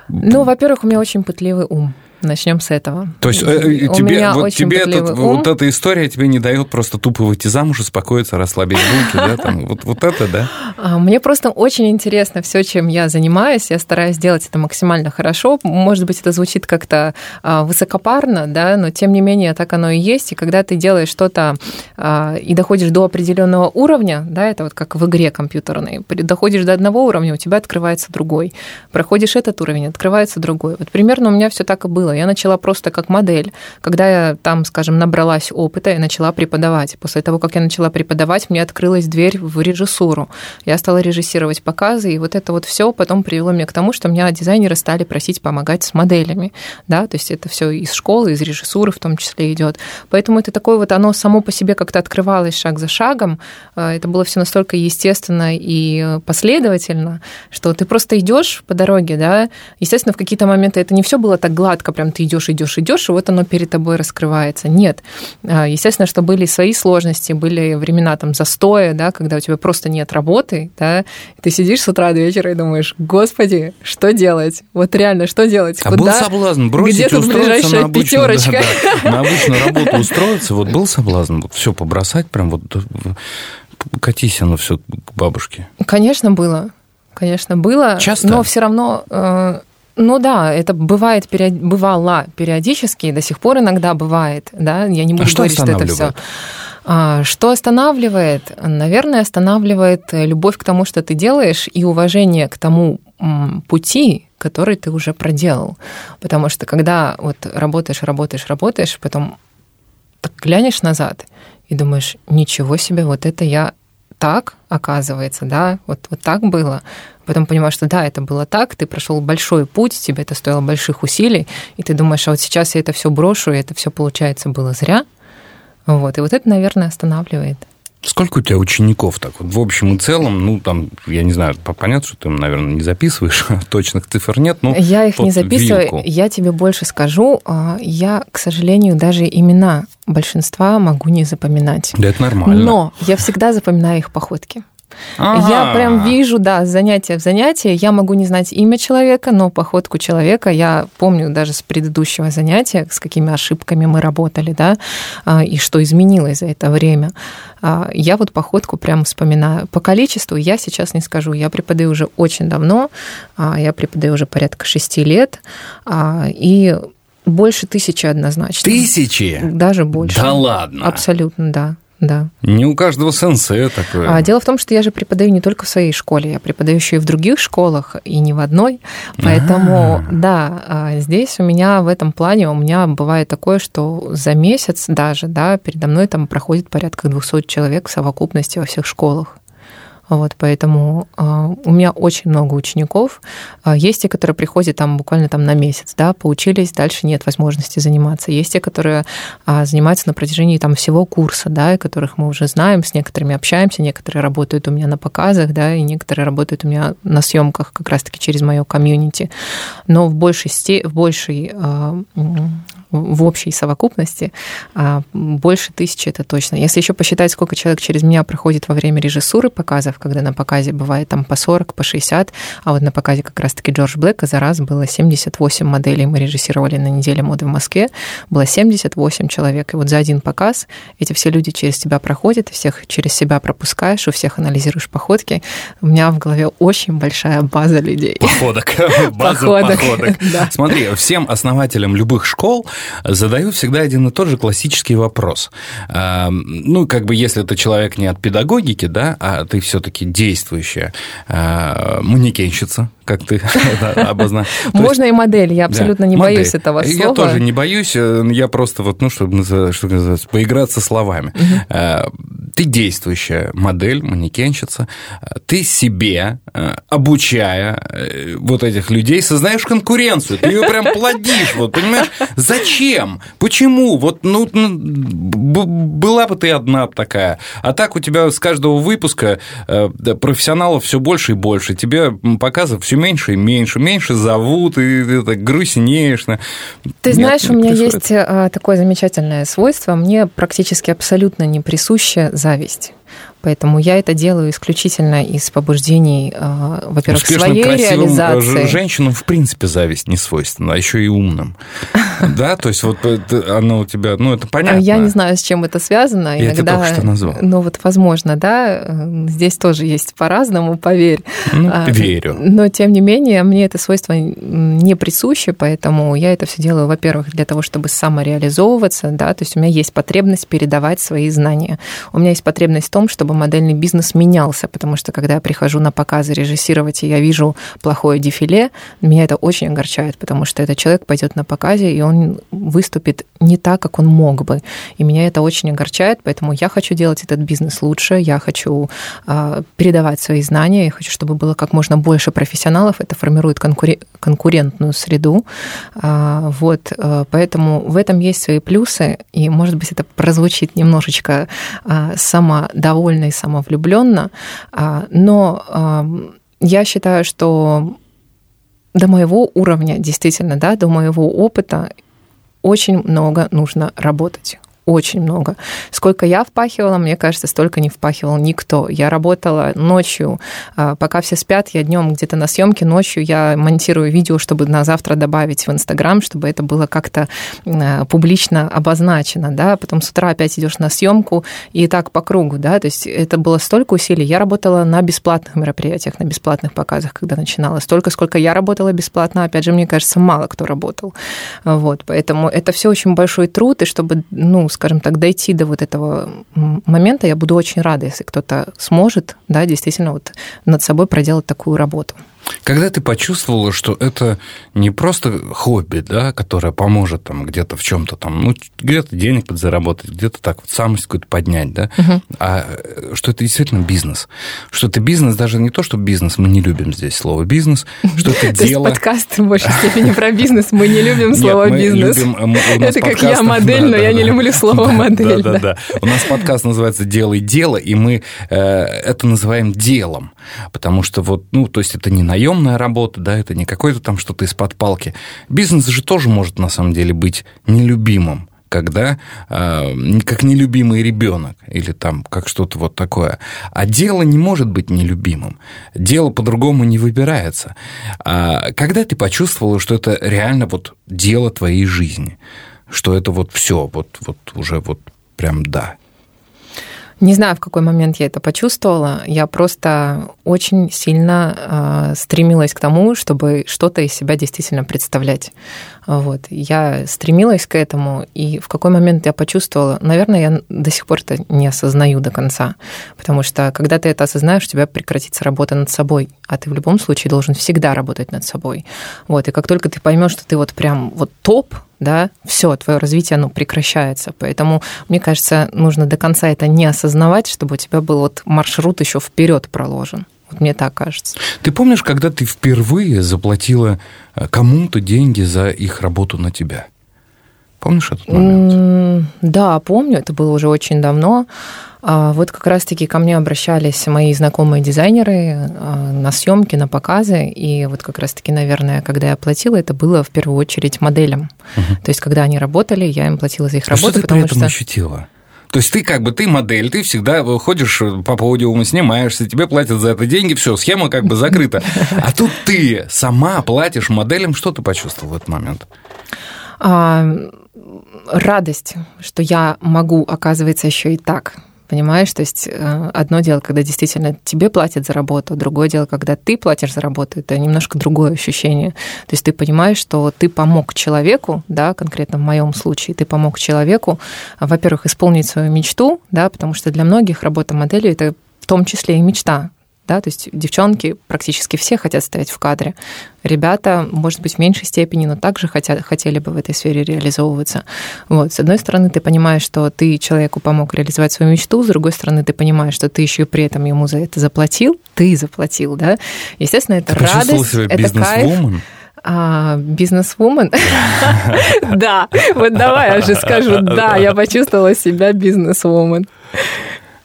[SPEAKER 3] Ну, во-первых, у меня очень пытливый ум. Начнем с этого.
[SPEAKER 4] То есть э, У тебе, вот тебе этот, вот эта история тебе не дает просто тупо выйти замуж, успокоиться, расслабить булки, да? Там, вот, вот это, да?
[SPEAKER 3] А, мне просто очень интересно все, чем я занимаюсь. Я стараюсь делать это максимально хорошо. Может быть, это звучит как-то а, высокопарно, да, но тем не менее так оно и есть. И когда ты делаешь что-то а, и доходишь до определенного уровня, да, это вот как в игре компьютерной, доходишь до одного уровня, у тебя открывается другой. Проходишь этот уровень, открывается другой. Вот примерно у меня все так и было. Я начала просто как модель. Когда я там, скажем, набралась опыта, я начала преподавать. После того, как я начала преподавать, мне открылась дверь в режиссуру. Я стала режиссировать показы, и вот это вот все потом привело меня к тому, что меня дизайнеры стали просить помогать с моделями. Да? То есть это все из школы, из режиссуры в том числе идет. Поэтому это такое вот, оно само по себе как-то открывалось шаг за шагом. Э, это было все настолько естественно и последовательно, что ты просто идешь по дороге, да, естественно, в какие-то моменты это не все было так гладко, прям прям ты идешь, идешь, идешь, и вот оно перед тобой раскрывается. Нет. А, естественно, что были свои сложности, были времена там застоя, да, когда у тебя просто нет работы, да, ты сидишь с утра до вечера и думаешь, господи, что делать? Вот реально, что делать?
[SPEAKER 4] А Куда? был соблазн бросить Где тут ближайшая на обычную, пятерочка? Да, да, на обычную работу устроиться, вот был соблазн, вот все побросать, прям вот катись оно все к бабушке.
[SPEAKER 3] Конечно, было. Конечно, было.
[SPEAKER 4] Часто?
[SPEAKER 3] Но все равно э, ну да, это бывает, бывало периодически, до сих пор иногда бывает, да, я не буду а говорить, что, что это все. А, что останавливает? Наверное, останавливает любовь к тому, что ты делаешь, и уважение к тому пути, который ты уже проделал. Потому что когда вот работаешь, работаешь, работаешь, потом так глянешь назад и думаешь, ничего себе, вот это я так, оказывается, да, вот, вот так было. Потом понимаешь, что да, это было так, ты прошел большой путь, тебе это стоило больших усилий, и ты думаешь, а вот сейчас я это все брошу, и это все, получается, было зря. Вот, и вот это, наверное, останавливает.
[SPEAKER 4] Сколько у тебя учеников так вот в общем и целом? Ну, там, я не знаю, понятно, что ты, наверное, не записываешь, точных цифр нет, но
[SPEAKER 3] Я их не записываю, вилку. я тебе больше скажу. А, я, к сожалению, даже имена большинства могу не запоминать.
[SPEAKER 4] Да, это нормально.
[SPEAKER 3] Но я всегда запоминаю их походки. Ага. Я прям вижу, да, занятие в занятие. Я могу не знать имя человека, но походку человека я помню даже с предыдущего занятия, с какими ошибками мы работали, да, а, и что изменилось за это время. А, я вот походку прям вспоминаю. По количеству я сейчас не скажу. Я преподаю уже очень давно. А, я преподаю уже порядка шести лет. И больше тысячи однозначно.
[SPEAKER 4] Тысячи?
[SPEAKER 3] Даже больше.
[SPEAKER 4] Да ладно?
[SPEAKER 3] Абсолютно, да да.
[SPEAKER 4] Не у каждого сенсея такое.
[SPEAKER 3] А, дело в том, что я же преподаю не только в своей школе, я преподаю еще и в других школах, и не в одной. Поэтому, А-а-а. да, а, здесь у меня в этом плане, у меня бывает такое, что за месяц даже, да, передо мной там проходит порядка 200 человек в совокупности во всех школах. Вот, поэтому э, у меня очень много учеников. Э, есть те, которые приходят там буквально там на месяц, да, поучились, дальше нет возможности заниматься. Есть те, которые э, занимаются на протяжении там всего курса, да, и которых мы уже знаем, с некоторыми общаемся, некоторые работают у меня на показах, да, и некоторые работают у меня на съемках как раз-таки через мое комьюнити. Но в большей, в большей в общей совокупности больше тысячи это точно. Если еще посчитать, сколько человек через меня проходит во время режиссуры показов, когда на показе бывает там по 40, по 60, а вот на показе как раз-таки Джордж Блэка за раз было 78 моделей. Мы режиссировали на неделе моды в Москве, было 78 человек. И вот за один показ эти все люди через тебя проходят, всех через себя пропускаешь, у всех анализируешь походки. У меня в голове очень большая база людей.
[SPEAKER 4] Походок. База походок. Смотри, всем основателям любых школ задаю всегда один и тот же классический вопрос. А, ну, как бы, если ты человек не от педагогики, да, а ты все-таки действующая э, манекенщица, как ты обозначил.
[SPEAKER 3] Можно и модель, я абсолютно не боюсь этого слова.
[SPEAKER 4] Я тоже не боюсь, э, я просто вот, ну, чтобы, что называется, поиграться словами. Э, ты действующая модель, манекенщица, ты себе, э, обучая вот этих людей, сознаешь конкуренцию, ты ее прям плодишь, вот, понимаешь, зачем, почему, вот, ну была бы ты одна такая, а так у тебя с каждого выпуска профессионалов все больше и больше, тебе показывают все меньше и меньше, меньше зовут, и ты так грустнеешь.
[SPEAKER 3] Ты знаешь, у меня есть э, такое замечательное свойство, мне практически абсолютно не присуща зависть. Поэтому я это делаю исключительно из побуждений, а, во-первых, Успешным, своей реализации.
[SPEAKER 4] Женщинам, в принципе, зависть не свойственна, а еще и умным. Да, то есть вот оно у тебя, ну, это понятно.
[SPEAKER 3] Я не знаю, с чем это связано.
[SPEAKER 4] Я Иногда, тебе только что назвал.
[SPEAKER 3] Ну, вот, возможно, да, здесь тоже есть по-разному, поверь.
[SPEAKER 4] Ну, а, верю.
[SPEAKER 3] Но, тем не менее, мне это свойство не присуще, поэтому я это все делаю, во-первых, для того, чтобы самореализовываться, да, то есть у меня есть потребность передавать свои знания. У меня есть потребность в том, чтобы чтобы модельный бизнес менялся, потому что когда я прихожу на показы режиссировать, и я вижу плохое дефиле, меня это очень огорчает, потому что этот человек пойдет на показе, и он выступит не так, как он мог бы. И меня это очень огорчает, поэтому я хочу делать этот бизнес лучше, я хочу э, передавать свои знания, я хочу, чтобы было как можно больше профессионалов, это формирует конкурен... конкурентную среду. Э, вот, э, поэтому в этом есть свои плюсы, и, может быть, это прозвучит немножечко э, самодовольно и самовлюбленно, а, но я считаю, что до моего уровня, действительно, да, до моего опыта очень много нужно работать очень много. Сколько я впахивала, мне кажется, столько не впахивал никто. Я работала ночью, а, пока все спят, я днем где-то на съемке, ночью я монтирую видео, чтобы на завтра добавить в Инстаграм, чтобы это было как-то а, публично обозначено, да, потом с утра опять идешь на съемку и так по кругу, да, то есть это было столько усилий. Я работала на бесплатных мероприятиях, на бесплатных показах, когда начинала. Столько, сколько я работала бесплатно, опять же, мне кажется, мало кто работал. Вот, поэтому это все очень большой труд, и чтобы, ну, скажем так, дойти до вот этого момента, я буду очень рада, если кто-то сможет, да, действительно вот над собой проделать такую работу.
[SPEAKER 4] Когда ты почувствовала, что это не просто хобби, да, которое поможет там где-то в чем-то там, ну, где-то денег подзаработать, где-то так вот самость какую-то поднять, да, угу. а э, что это действительно бизнес. Что это бизнес, даже не то, что бизнес, мы не любим здесь слово бизнес, что это дело...
[SPEAKER 3] Подкаст в большей степени про бизнес, мы не любим слово бизнес. Это как я модель, но я не люблю слово модель.
[SPEAKER 4] Да, да, да. У нас подкаст называется «Делай дело», и мы э, это называем делом, потому что вот, ну, то есть это не наемная работа, да, это не какой-то там что-то из-под палки. Бизнес же тоже может на самом деле быть нелюбимым когда э, как нелюбимый ребенок или там как что-то вот такое. А дело не может быть нелюбимым. Дело по-другому не выбирается. А когда ты почувствовала, что это реально вот дело твоей жизни, что это вот все, вот, вот уже вот прям да.
[SPEAKER 3] Не знаю, в какой момент я это почувствовала. Я просто очень сильно э, стремилась к тому, чтобы что-то из себя действительно представлять. Вот. Я стремилась к этому, и в какой момент я почувствовала, наверное, я до сих пор это не осознаю до конца, потому что когда ты это осознаешь, у тебя прекратится работа над собой, а ты в любом случае должен всегда работать над собой. Вот. И как только ты поймешь, что ты вот прям вот топ, да, все, твое развитие, оно прекращается. Поэтому, мне кажется, нужно до конца это не осознавать, чтобы у тебя был вот маршрут еще вперед проложен. Вот мне так кажется.
[SPEAKER 4] Ты помнишь, когда ты впервые заплатила э, кому-то деньги за их работу на тебя? Помнишь этот момент?
[SPEAKER 3] Да, помню, это было уже очень давно. А вот как раз-таки ко мне обращались мои знакомые дизайнеры а, на съемки, на показы, и вот как раз-таки, наверное, когда я платила, это было в первую очередь моделям. Угу. То есть, когда они работали, я им платила за их а работу.
[SPEAKER 4] Что ты потому при этом что... ощутила? То есть ты как бы, ты модель, ты всегда ходишь по подиуму, снимаешься, тебе платят за это деньги, все, схема как бы закрыта. А тут ты сама платишь моделям, что ты почувствовал в этот момент?
[SPEAKER 3] А, радость, что я могу, оказывается, еще и так понимаешь? То есть э, одно дело, когда действительно тебе платят за работу, другое дело, когда ты платишь за работу, это немножко другое ощущение. То есть ты понимаешь, что ты помог человеку, да, конкретно в моем случае, ты помог человеку, во-первых, исполнить свою мечту, да, потому что для многих работа модели это в том числе и мечта, да, то есть девчонки практически все хотят стоять в кадре. Ребята, может быть, в меньшей степени, но также хотят, хотели бы в этой сфере реализовываться. Вот. С одной стороны, ты понимаешь, что ты человеку помог реализовать свою мечту, с другой стороны, ты понимаешь, что ты еще и при этом ему за это заплатил, ты заплатил, да. Естественно, это ты радость, себя это кайф. А, бизнес-вумен? Да, вот давай я же скажу, да, я почувствовала себя бизнес-вумен.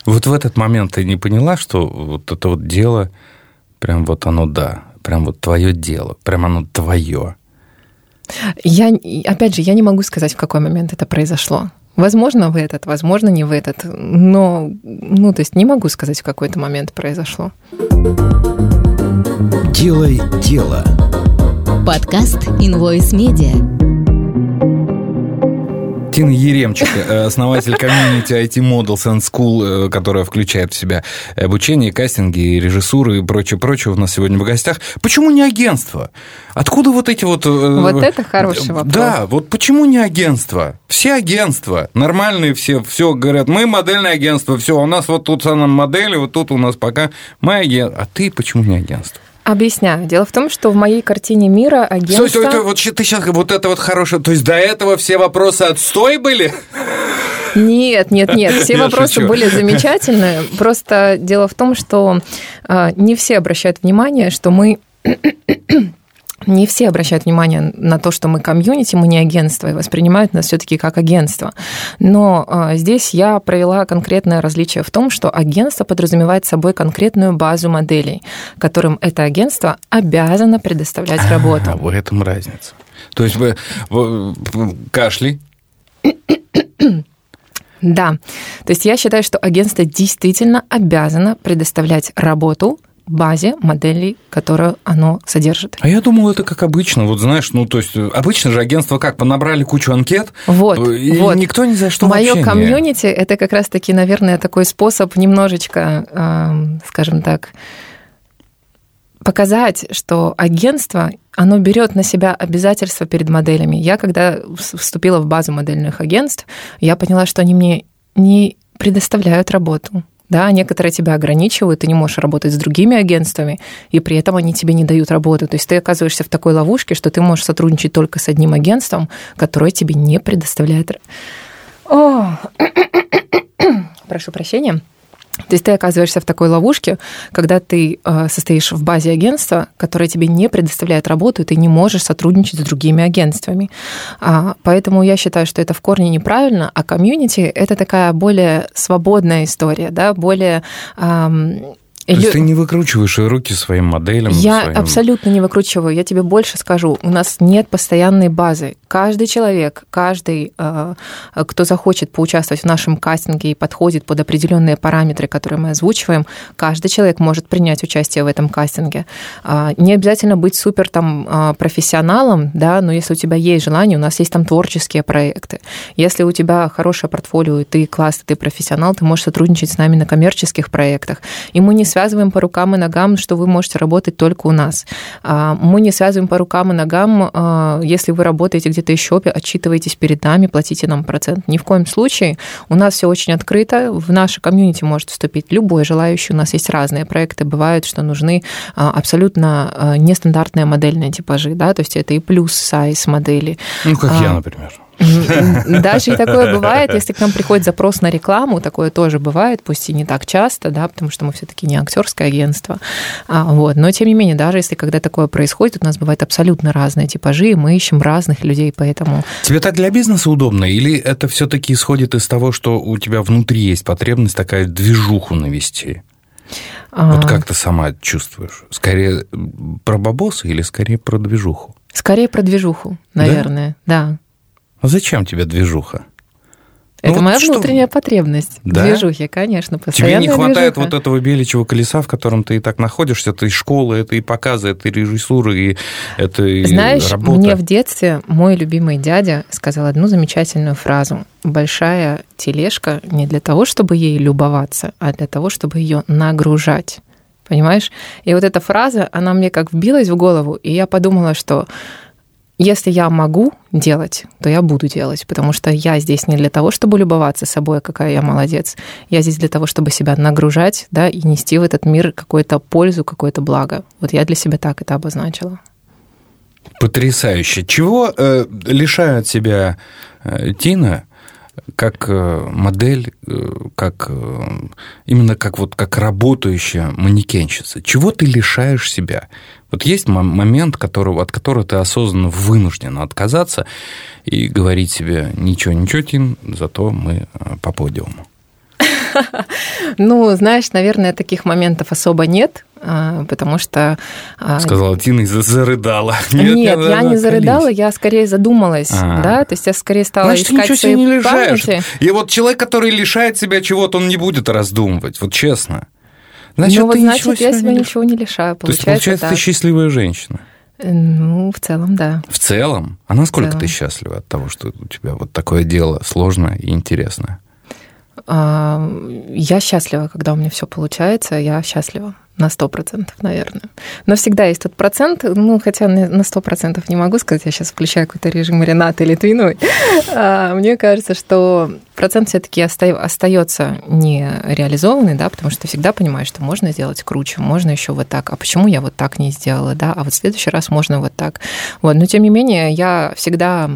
[SPEAKER 4] Вот в этот момент ты не поняла, что вот это вот дело, прям вот оно да, прям вот твое дело, прям оно твое.
[SPEAKER 3] Я, опять же, я не могу сказать, в какой момент это произошло. Возможно, в этот, возможно, не в этот. Но, ну, то есть не могу сказать, в какой-то момент произошло.
[SPEAKER 2] Делай дело. Подкаст Invoice Media.
[SPEAKER 4] Тина Еремчик, э, основатель комьюнити IT Models and School, э, которая включает в себя обучение, кастинги, режиссуру и прочее-прочее у нас сегодня в гостях. Почему не агентство? Откуда вот эти вот... Э,
[SPEAKER 3] вот это хороший вопрос.
[SPEAKER 4] Да, вот почему не агентство? Все агентства, нормальные все, все говорят, мы модельное агентство, все, у нас вот тут она модели, вот тут у нас пока мы агентство. А ты почему не агентство?
[SPEAKER 3] Объясняю. Дело в том, что в моей картине мира агентство... Стой, стой,
[SPEAKER 4] стой, вот ты сейчас вот это вот хорошее... То есть до этого все вопросы отстой были?
[SPEAKER 3] Нет, нет, нет. Все Я вопросы шучу. были замечательные. Просто дело в том, что а, не все обращают внимание, что мы не все обращают внимание на то, что мы комьюнити, мы не агентство, и воспринимают нас все-таки как агентство. Но а, здесь я провела конкретное различие в том, что агентство подразумевает собой конкретную базу моделей, которым это агентство обязано предоставлять а, работу.
[SPEAKER 4] В этом разница. То есть вы, вы кашли.
[SPEAKER 3] Да. То есть я считаю, что агентство действительно обязано предоставлять работу базе моделей, которую оно содержит.
[SPEAKER 4] А я думал, это как обычно. Вот знаешь, ну то есть обычно же агентство как понабрали кучу анкет,
[SPEAKER 3] вот,
[SPEAKER 4] и
[SPEAKER 3] вот.
[SPEAKER 4] никто не знает, что
[SPEAKER 3] Мое
[SPEAKER 4] вообще
[SPEAKER 3] комьюнити это как раз-таки, наверное, такой способ немножечко, э, скажем так, показать, что агентство, оно берет на себя обязательства перед моделями. Я, когда вступила в базу модельных агентств, я поняла, что они мне не предоставляют работу да, некоторые тебя ограничивают, ты не можешь работать с другими агентствами, и при этом они тебе не дают работу. То есть ты оказываешься в такой ловушке, что ты можешь сотрудничать только с одним агентством, которое тебе не предоставляет... О! Прошу прощения. То есть ты оказываешься в такой ловушке, когда ты э, состоишь в базе агентства, которое тебе не предоставляет работу, и ты не можешь сотрудничать с другими агентствами. А, поэтому я считаю, что это в корне неправильно, а комьюнити — это такая более свободная история, да, более
[SPEAKER 4] то есть ты не выкручиваешь руки своим моделям?
[SPEAKER 3] Я
[SPEAKER 4] своим...
[SPEAKER 3] абсолютно не выкручиваю. Я тебе больше скажу. У нас нет постоянной базы. Каждый человек, каждый, э, кто захочет поучаствовать в нашем кастинге и подходит под определенные параметры, которые мы озвучиваем, каждый человек может принять участие в этом кастинге. А, не обязательно быть супер там а, профессионалом, да, но если у тебя есть желание, у нас есть там творческие проекты. Если у тебя хорошее портфолио, и ты классный, ты профессионал, ты можешь сотрудничать с нами на коммерческих проектах. И мы не связываем по рукам и ногам, что вы можете работать только у нас. А, мы не связываем по рукам и ногам, а, если вы работаете где-то еще, отчитываетесь перед нами, платите нам процент. Ни в коем случае. У нас все очень открыто. В наше комьюнити может вступить любой желающий. У нас есть разные проекты. Бывают, что нужны а, абсолютно нестандартные модельные типажи. Да? То есть это и плюс сайз модели.
[SPEAKER 4] Ну, как я, например.
[SPEAKER 3] Даже и такое бывает, если к нам приходит запрос на рекламу, такое тоже бывает, пусть и не так часто, да, потому что мы все-таки не актерское агентство. А, вот. Но тем не менее, даже если когда такое происходит, у нас бывают абсолютно разные типажи, и мы ищем разных людей, поэтому.
[SPEAKER 4] Тебе так для бизнеса удобно, или это все-таки исходит из того, что у тебя внутри есть потребность такая движуху навести? А... Вот как ты сама чувствуешь? Скорее про бабосы или скорее про движуху?
[SPEAKER 3] Скорее про движуху, наверное, да. да.
[SPEAKER 4] А зачем тебе движуха?
[SPEAKER 3] Это ну, моя вот внутренняя что? потребность. Да? Движухи, конечно,
[SPEAKER 4] постоянно. Тебе не хватает движуха. вот этого беличьего колеса, в котором ты и так находишься. Это и школа, это и показы, это и режиссура, и это и
[SPEAKER 3] Знаешь,
[SPEAKER 4] работа.
[SPEAKER 3] мне в детстве мой любимый дядя сказал одну замечательную фразу. Большая тележка не для того, чтобы ей любоваться, а для того, чтобы ее нагружать. Понимаешь? И вот эта фраза, она мне как вбилась в голову, и я подумала, что если я могу делать, то я буду делать, потому что я здесь не для того, чтобы любоваться собой, какая я молодец. Я здесь для того, чтобы себя нагружать, да, и нести в этот мир какую-то пользу, какое-то благо. Вот я для себя так это обозначила.
[SPEAKER 4] Потрясающе. Чего э, лишает себя э, Тина как э, модель, э, как э, именно как вот как работающая манекенщица. Чего ты лишаешь себя? Вот есть момент, которого, от которого ты осознанно вынужден отказаться и говорить себе ничего, ничего, Тин, зато мы по подиуму.
[SPEAKER 3] Ну, знаешь, наверное, таких моментов особо нет, а, потому что...
[SPEAKER 4] А, Сказала Тина и зарыдала.
[SPEAKER 3] Нет, нет я не зарыдала, я скорее задумалась, а. да, то есть я скорее стала Значит, искать ничего свои не лишаешь. памяти.
[SPEAKER 4] И вот человек, который лишает себя чего-то, он не будет раздумывать, вот честно. Значит,
[SPEAKER 3] ну, вот, значит, я себя ничего не лишаю.
[SPEAKER 4] Получается, То есть, получается, так. ты счастливая женщина.
[SPEAKER 3] Ну, в целом, да.
[SPEAKER 4] В целом? А насколько ты счастлива от того, что у тебя вот такое дело сложное и интересное?
[SPEAKER 3] Я счастлива, когда у меня все получается, я счастлива на сто процентов, наверное. Но всегда есть тот процент, ну, хотя на сто процентов не могу сказать, я сейчас включаю какой-то режим Ренаты Литвиновой. А, мне кажется, что процент все-таки остается не реализованный, да, потому что ты всегда понимаешь, что можно сделать круче, можно еще вот так, а почему я вот так не сделала, да, а вот в следующий раз можно вот так. Вот. Но тем не менее, я всегда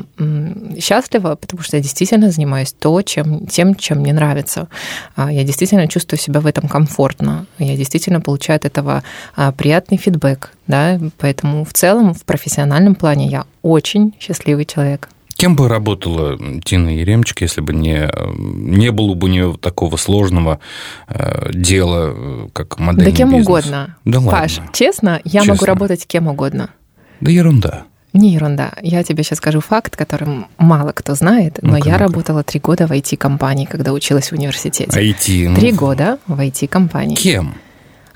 [SPEAKER 3] счастлива, потому что я действительно занимаюсь то, чем, тем, чем мне нравится. А, я действительно чувствую себя в этом комфортно. Я действительно получаю от этого а, приятный фидбэк. Да? Поэтому в целом, в профессиональном плане я очень счастливый человек.
[SPEAKER 4] Кем бы работала Тина Еремчик, если бы не, не было бы у нее такого сложного э, дела, э, как модель?
[SPEAKER 3] Да кем бизнес? угодно. Да Паш, ладно. честно, я честно. могу работать кем угодно.
[SPEAKER 4] Да ерунда.
[SPEAKER 3] Не ерунда. Я тебе сейчас скажу факт, который мало кто знает, но ну я работала три года в IT-компании, когда училась в университете.
[SPEAKER 4] IT?
[SPEAKER 3] Ну... Три года в IT-компании.
[SPEAKER 4] Кем?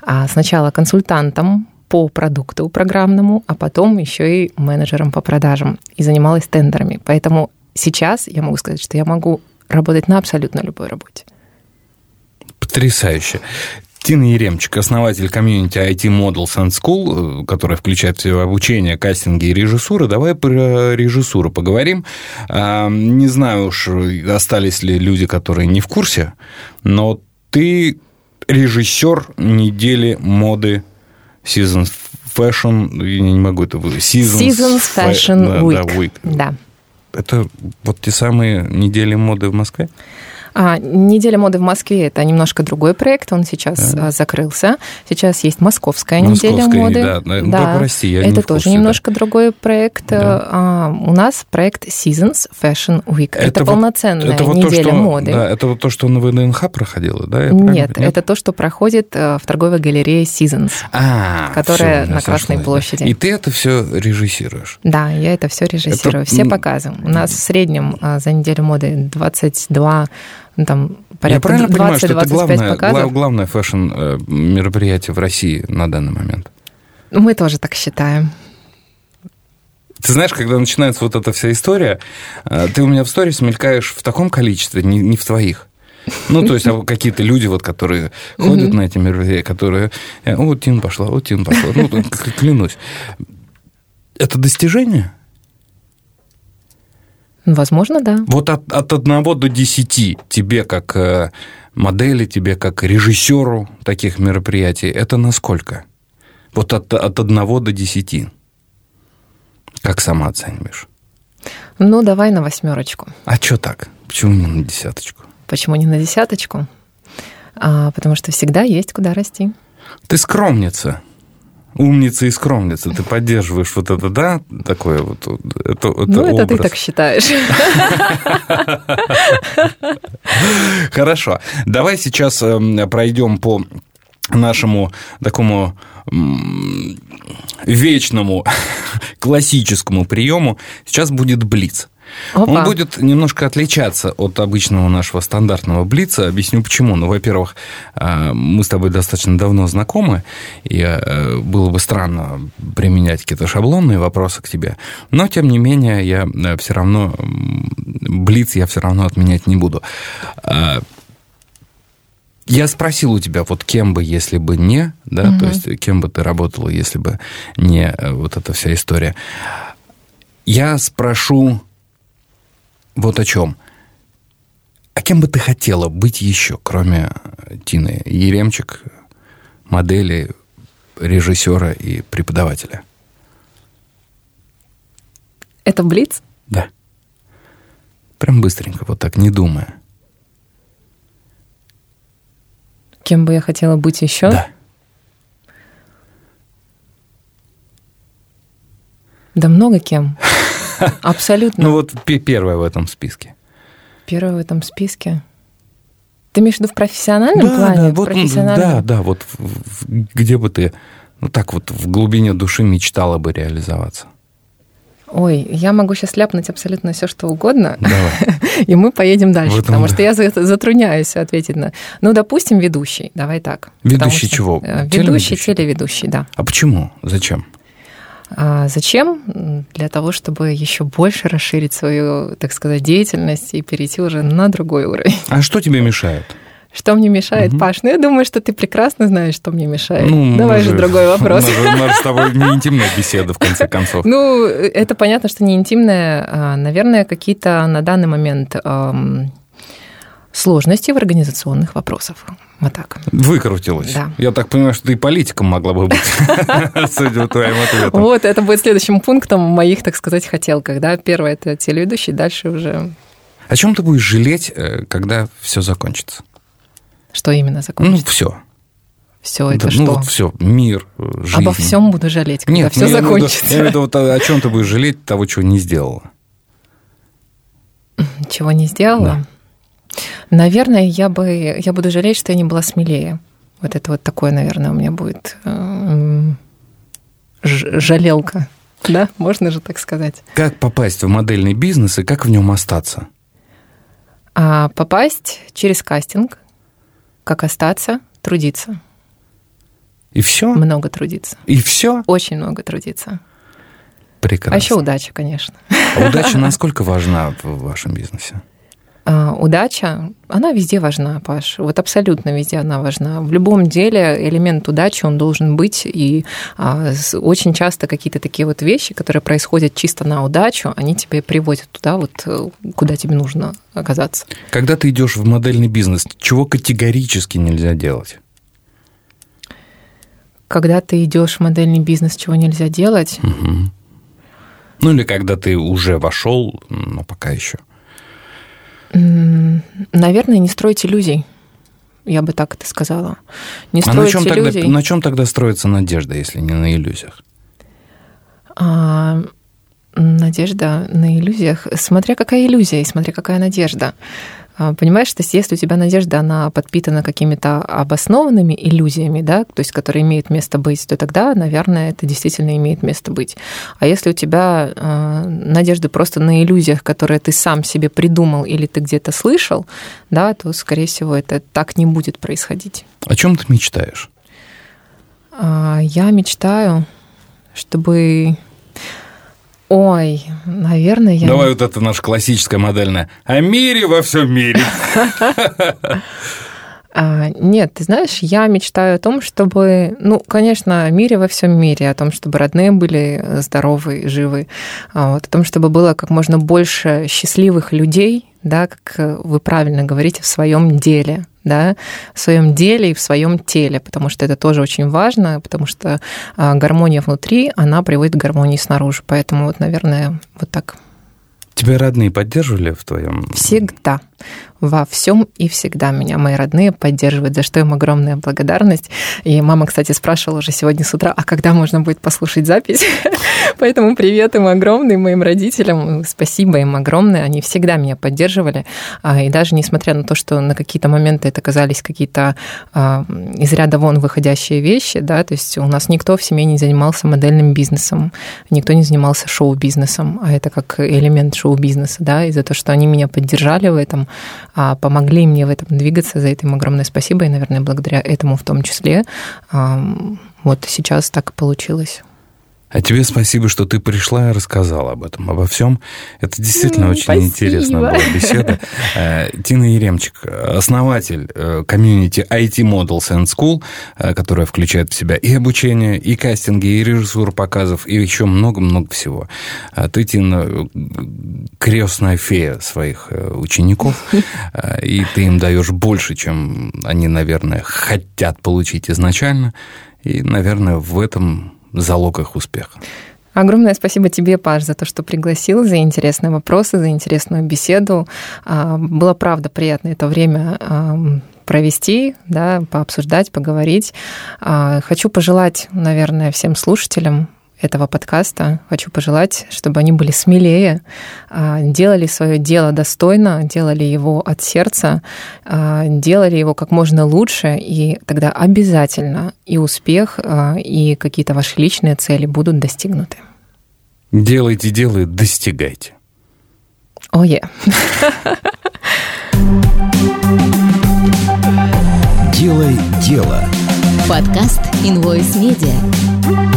[SPEAKER 3] А сначала консультантом по продукту программному, а потом еще и менеджером по продажам. И занималась тендерами. Поэтому сейчас я могу сказать, что я могу работать на абсолютно любой работе.
[SPEAKER 4] Потрясающе. Тина Еремчик, основатель комьюнити IT Models and School, которая включает в себя обучение, кастинги и режиссуры. Давай про режиссуру поговорим. А, не знаю уж, остались ли люди, которые не в курсе, но ты режиссер недели моды Seasons Fashion, я не могу это.
[SPEAKER 3] Seasons, Seasons Fashion Week. Да, week. Да.
[SPEAKER 4] Это вот те самые недели моды в Москве?
[SPEAKER 3] А, неделя моды в Москве это немножко другой проект, он сейчас да. А, закрылся. Сейчас есть Московская, Московская неделя моды.
[SPEAKER 4] Да, да, да. прости, я
[SPEAKER 3] это
[SPEAKER 4] не
[SPEAKER 3] тоже немножко да. другой проект. Да. А, у нас проект Seasons Fashion Week. Это, это вот, полноценная это вот неделя
[SPEAKER 4] то, что,
[SPEAKER 3] моды.
[SPEAKER 4] Да, это вот то, что на ВДНХ проходило, да?
[SPEAKER 3] Нет, нет, это то, что проходит э, в торговой галерее Seasons, а, которая все, на Красной площади.
[SPEAKER 4] И ты это все режиссируешь?
[SPEAKER 3] Да, я это все режиссирую. Это... Все показы. У нас в среднем э, за неделю моды 22 ну, там порядка Я
[SPEAKER 4] правильно понимаю, что это главное, показов. главное фэшн-мероприятие в России на данный момент?
[SPEAKER 3] Мы тоже так считаем.
[SPEAKER 4] Ты знаешь, когда начинается вот эта вся история, э, ты у меня в сторис мелькаешь в таком количестве, не, не в твоих. Ну, то есть а какие-то люди, вот, которые ходят на эти мероприятия, которые... Э, о, Тин пошла, о, Тин пошла. Ну, клянусь. Это достижение?
[SPEAKER 3] Возможно, да.
[SPEAKER 4] Вот от, от 1 до 10 тебе как э, модели, тебе как режиссеру таких мероприятий, это насколько? Вот от, от 1 до 10. Как сама оцениваешь?
[SPEAKER 3] Ну, давай на восьмерочку.
[SPEAKER 4] А что так? Почему не на десяточку?
[SPEAKER 3] Почему не на десяточку? А, потому что всегда есть куда расти.
[SPEAKER 4] Ты скромница умница и скромница. Ты поддерживаешь вот это, да, такое вот. Это, это
[SPEAKER 3] ну, это ты так считаешь.
[SPEAKER 4] Хорошо. Давай сейчас эм, пройдем по нашему такому вечному классическому приему. Сейчас будет блиц. Опа. Он будет немножко отличаться от обычного нашего стандартного блица. Объясню почему. Ну, во-первых, э, мы с тобой достаточно давно знакомы, и э, было бы странно применять какие-то шаблонные вопросы к тебе. Но, тем не менее, я э, все равно... Блиц я все равно отменять не буду. Я спросил у тебя, вот кем бы, если бы не, да, угу. то есть кем бы ты работала, если бы не вот эта вся история. Я спрошу вот о чем. А кем бы ты хотела быть еще, кроме Тины Еремчик, модели, режиссера и преподавателя?
[SPEAKER 3] Это Блиц?
[SPEAKER 4] Да. Прям быстренько, вот так, не думая.
[SPEAKER 3] Кем бы я хотела быть еще?
[SPEAKER 4] Да.
[SPEAKER 3] Да много кем. Абсолютно.
[SPEAKER 4] Ну вот первое в этом списке.
[SPEAKER 3] Первое в этом списке. Ты имеешь в виду в профессиональном
[SPEAKER 4] да,
[SPEAKER 3] плане?
[SPEAKER 4] Да, вот, профессиональном... да, да, вот где бы ты, ну так вот в глубине души мечтала бы реализоваться?
[SPEAKER 3] Ой, я могу сейчас ляпнуть абсолютно все, что угодно, Давай. и мы поедем дальше, потому что я затрудняюсь ответить на... Ну, допустим, ведущий, давай так.
[SPEAKER 4] Ведущий чего?
[SPEAKER 3] Э, ведущий, телеведущий, да.
[SPEAKER 4] А почему? Зачем?
[SPEAKER 3] А зачем? Для того, чтобы еще больше расширить свою, так сказать, деятельность и перейти уже на другой уровень.
[SPEAKER 4] А что тебе мешает?
[SPEAKER 3] Что мне мешает, угу. Паш? Ну, я думаю, что ты прекрасно знаешь, что мне мешает. Ну, Давай же другой вопрос.
[SPEAKER 4] У нас с тобой не интимная беседа, в конце концов.
[SPEAKER 3] Ну, это понятно, что не интимная. А, наверное, какие-то на данный момент сложности в организационных вопросах. Вот так.
[SPEAKER 4] Выкрутилась.
[SPEAKER 3] Да.
[SPEAKER 4] Я так понимаю, что ты и политиком могла бы быть, судя по твоим ответам.
[SPEAKER 3] Вот, это будет следующим пунктом моих, так сказать, хотелках. Да? Первое – это телеведущий, дальше уже...
[SPEAKER 4] О чем ты будешь жалеть, э, когда все закончится?
[SPEAKER 3] Что именно
[SPEAKER 4] Ну,
[SPEAKER 3] закончится?
[SPEAKER 4] все.
[SPEAKER 3] Все это
[SPEAKER 4] ну,
[SPEAKER 3] что?
[SPEAKER 4] вот все, мир, э, жизнь.
[SPEAKER 3] Обо всем буду жалеть, когда
[SPEAKER 4] Нет,
[SPEAKER 3] все
[SPEAKER 4] ну,
[SPEAKER 3] закончится.
[SPEAKER 4] Я имею в виду, вот о чем ты будешь жалеть того, чего не сделала.
[SPEAKER 3] Чего не сделала? Наверное, я бы я буду жалеть, что я не была смелее. Вот это вот такое, наверное, у меня будет э, жалелка. Да, можно же так сказать.
[SPEAKER 4] Как попасть в модельный бизнес и как в нем остаться?
[SPEAKER 3] А попасть через кастинг, как остаться, трудиться.
[SPEAKER 4] И все?
[SPEAKER 3] Много трудиться.
[SPEAKER 4] И все?
[SPEAKER 3] Очень много трудиться.
[SPEAKER 4] Прекрасно.
[SPEAKER 3] А еще удача, конечно.
[SPEAKER 4] А удача насколько важна в вашем бизнесе?
[SPEAKER 3] А, Удача, она везде важна, Паш. Вот абсолютно везде она важна. В любом деле элемент удачи, он должен быть. И а, очень часто какие-то такие вот вещи, которые происходят чисто на удачу, они тебя и приводят туда, вот, э, куда тебе нужно оказаться.
[SPEAKER 4] Когда ты идешь в модельный бизнес, чего категорически нельзя делать?
[SPEAKER 3] Когда ты идешь в модельный бизнес, чего нельзя делать,
[SPEAKER 4] Мгм. Ну или когда ты уже вошел, но пока еще.
[SPEAKER 3] Наверное, не строить иллюзий. Я бы так это сказала. Не
[SPEAKER 4] А на чем, тогда,
[SPEAKER 3] иллюзий.
[SPEAKER 4] на чем тогда строится надежда, если не на иллюзиях?
[SPEAKER 3] А, надежда на иллюзиях. Смотря какая иллюзия и смотря какая надежда. А, Понимаешь, то есть если у тебя надежда, она подпитана какими-то обоснованными иллюзиями, да, то есть которые имеют место быть, то тогда, наверное, это действительно имеет место быть. А если у тебя э, надежда просто на иллюзиях, которые ты сам себе придумал или ты где-то слышал, да, то, скорее всего, это так не будет происходить.
[SPEAKER 4] О чем ты мечтаешь?
[SPEAKER 3] А, Я мечтаю, чтобы... Ой, наверное, я...
[SPEAKER 4] Давай вот это наша классическая модельная. О мире во всем мире.
[SPEAKER 3] А, Нет, ты знаешь, я мечтаю о том, чтобы, ну, конечно, о мире во всем мире, о том, чтобы родные были здоровы, живы, а, вот, о том, чтобы было как можно больше счастливых людей, да, как вы правильно говорите, в своем деле, да, в своем деле и в своем теле, потому что это тоже очень важно, потому что а, гармония внутри, она приводит к гармонии снаружи. Поэтому вот, наверное, вот так.
[SPEAKER 4] Тебя родные поддерживали в твоем...
[SPEAKER 3] Всегда. Во всем и всегда меня мои родные поддерживают, за что им огромная благодарность. И мама, кстати, спрашивала уже сегодня с утра, а когда можно будет послушать запись? Поэтому привет им огромный, моим родителям. Спасибо им огромное. Они всегда меня поддерживали. А, И даже несмотря на то, что на какие-то моменты это казались какие-то а, из ряда вон выходящие вещи, да, то есть у нас никто в семье не занимался модельным бизнесом, никто не занимался шоу-бизнесом, а это как элемент шоу-бизнеса, да, и за то, что они меня поддержали в этом, а, помогли мне в этом двигаться, за это им огромное спасибо, и, наверное, благодаря этому в том числе вот сейчас так и получилось.
[SPEAKER 4] А тебе спасибо, что ты пришла и рассказала об этом, обо всем. Это действительно очень
[SPEAKER 3] спасибо.
[SPEAKER 4] интересная была беседа. Э, Тина Еремчик, основатель э, комьюнити IT Models and School, э, которая включает в себя и обучение, и кастинги, и режиссуру показов, и еще много-много всего. А ты, Тина, крестная фея своих учеников, и ты им даешь больше, чем они, наверное, хотят получить изначально. И, наверное, в этом залог их успеха.
[SPEAKER 3] Огромное спасибо тебе, Паш, за то, что пригласил, за интересные вопросы, за интересную беседу. А, Было, правда, приятно это время провести, да, пообсуждать, поговорить. А, Хочу пожелать, наверное, всем слушателям этого подкаста. Хочу пожелать, чтобы они были смелее, а, делали свое дело достойно, делали его от сердца, а, делали его как можно лучше, и тогда обязательно и успех, а, и какие-то ваши личные цели будут достигнуты.
[SPEAKER 4] Делайте дело и достигайте.
[SPEAKER 3] Ое.
[SPEAKER 2] Делай дело.
[SPEAKER 5] Подкаст Invoice Media.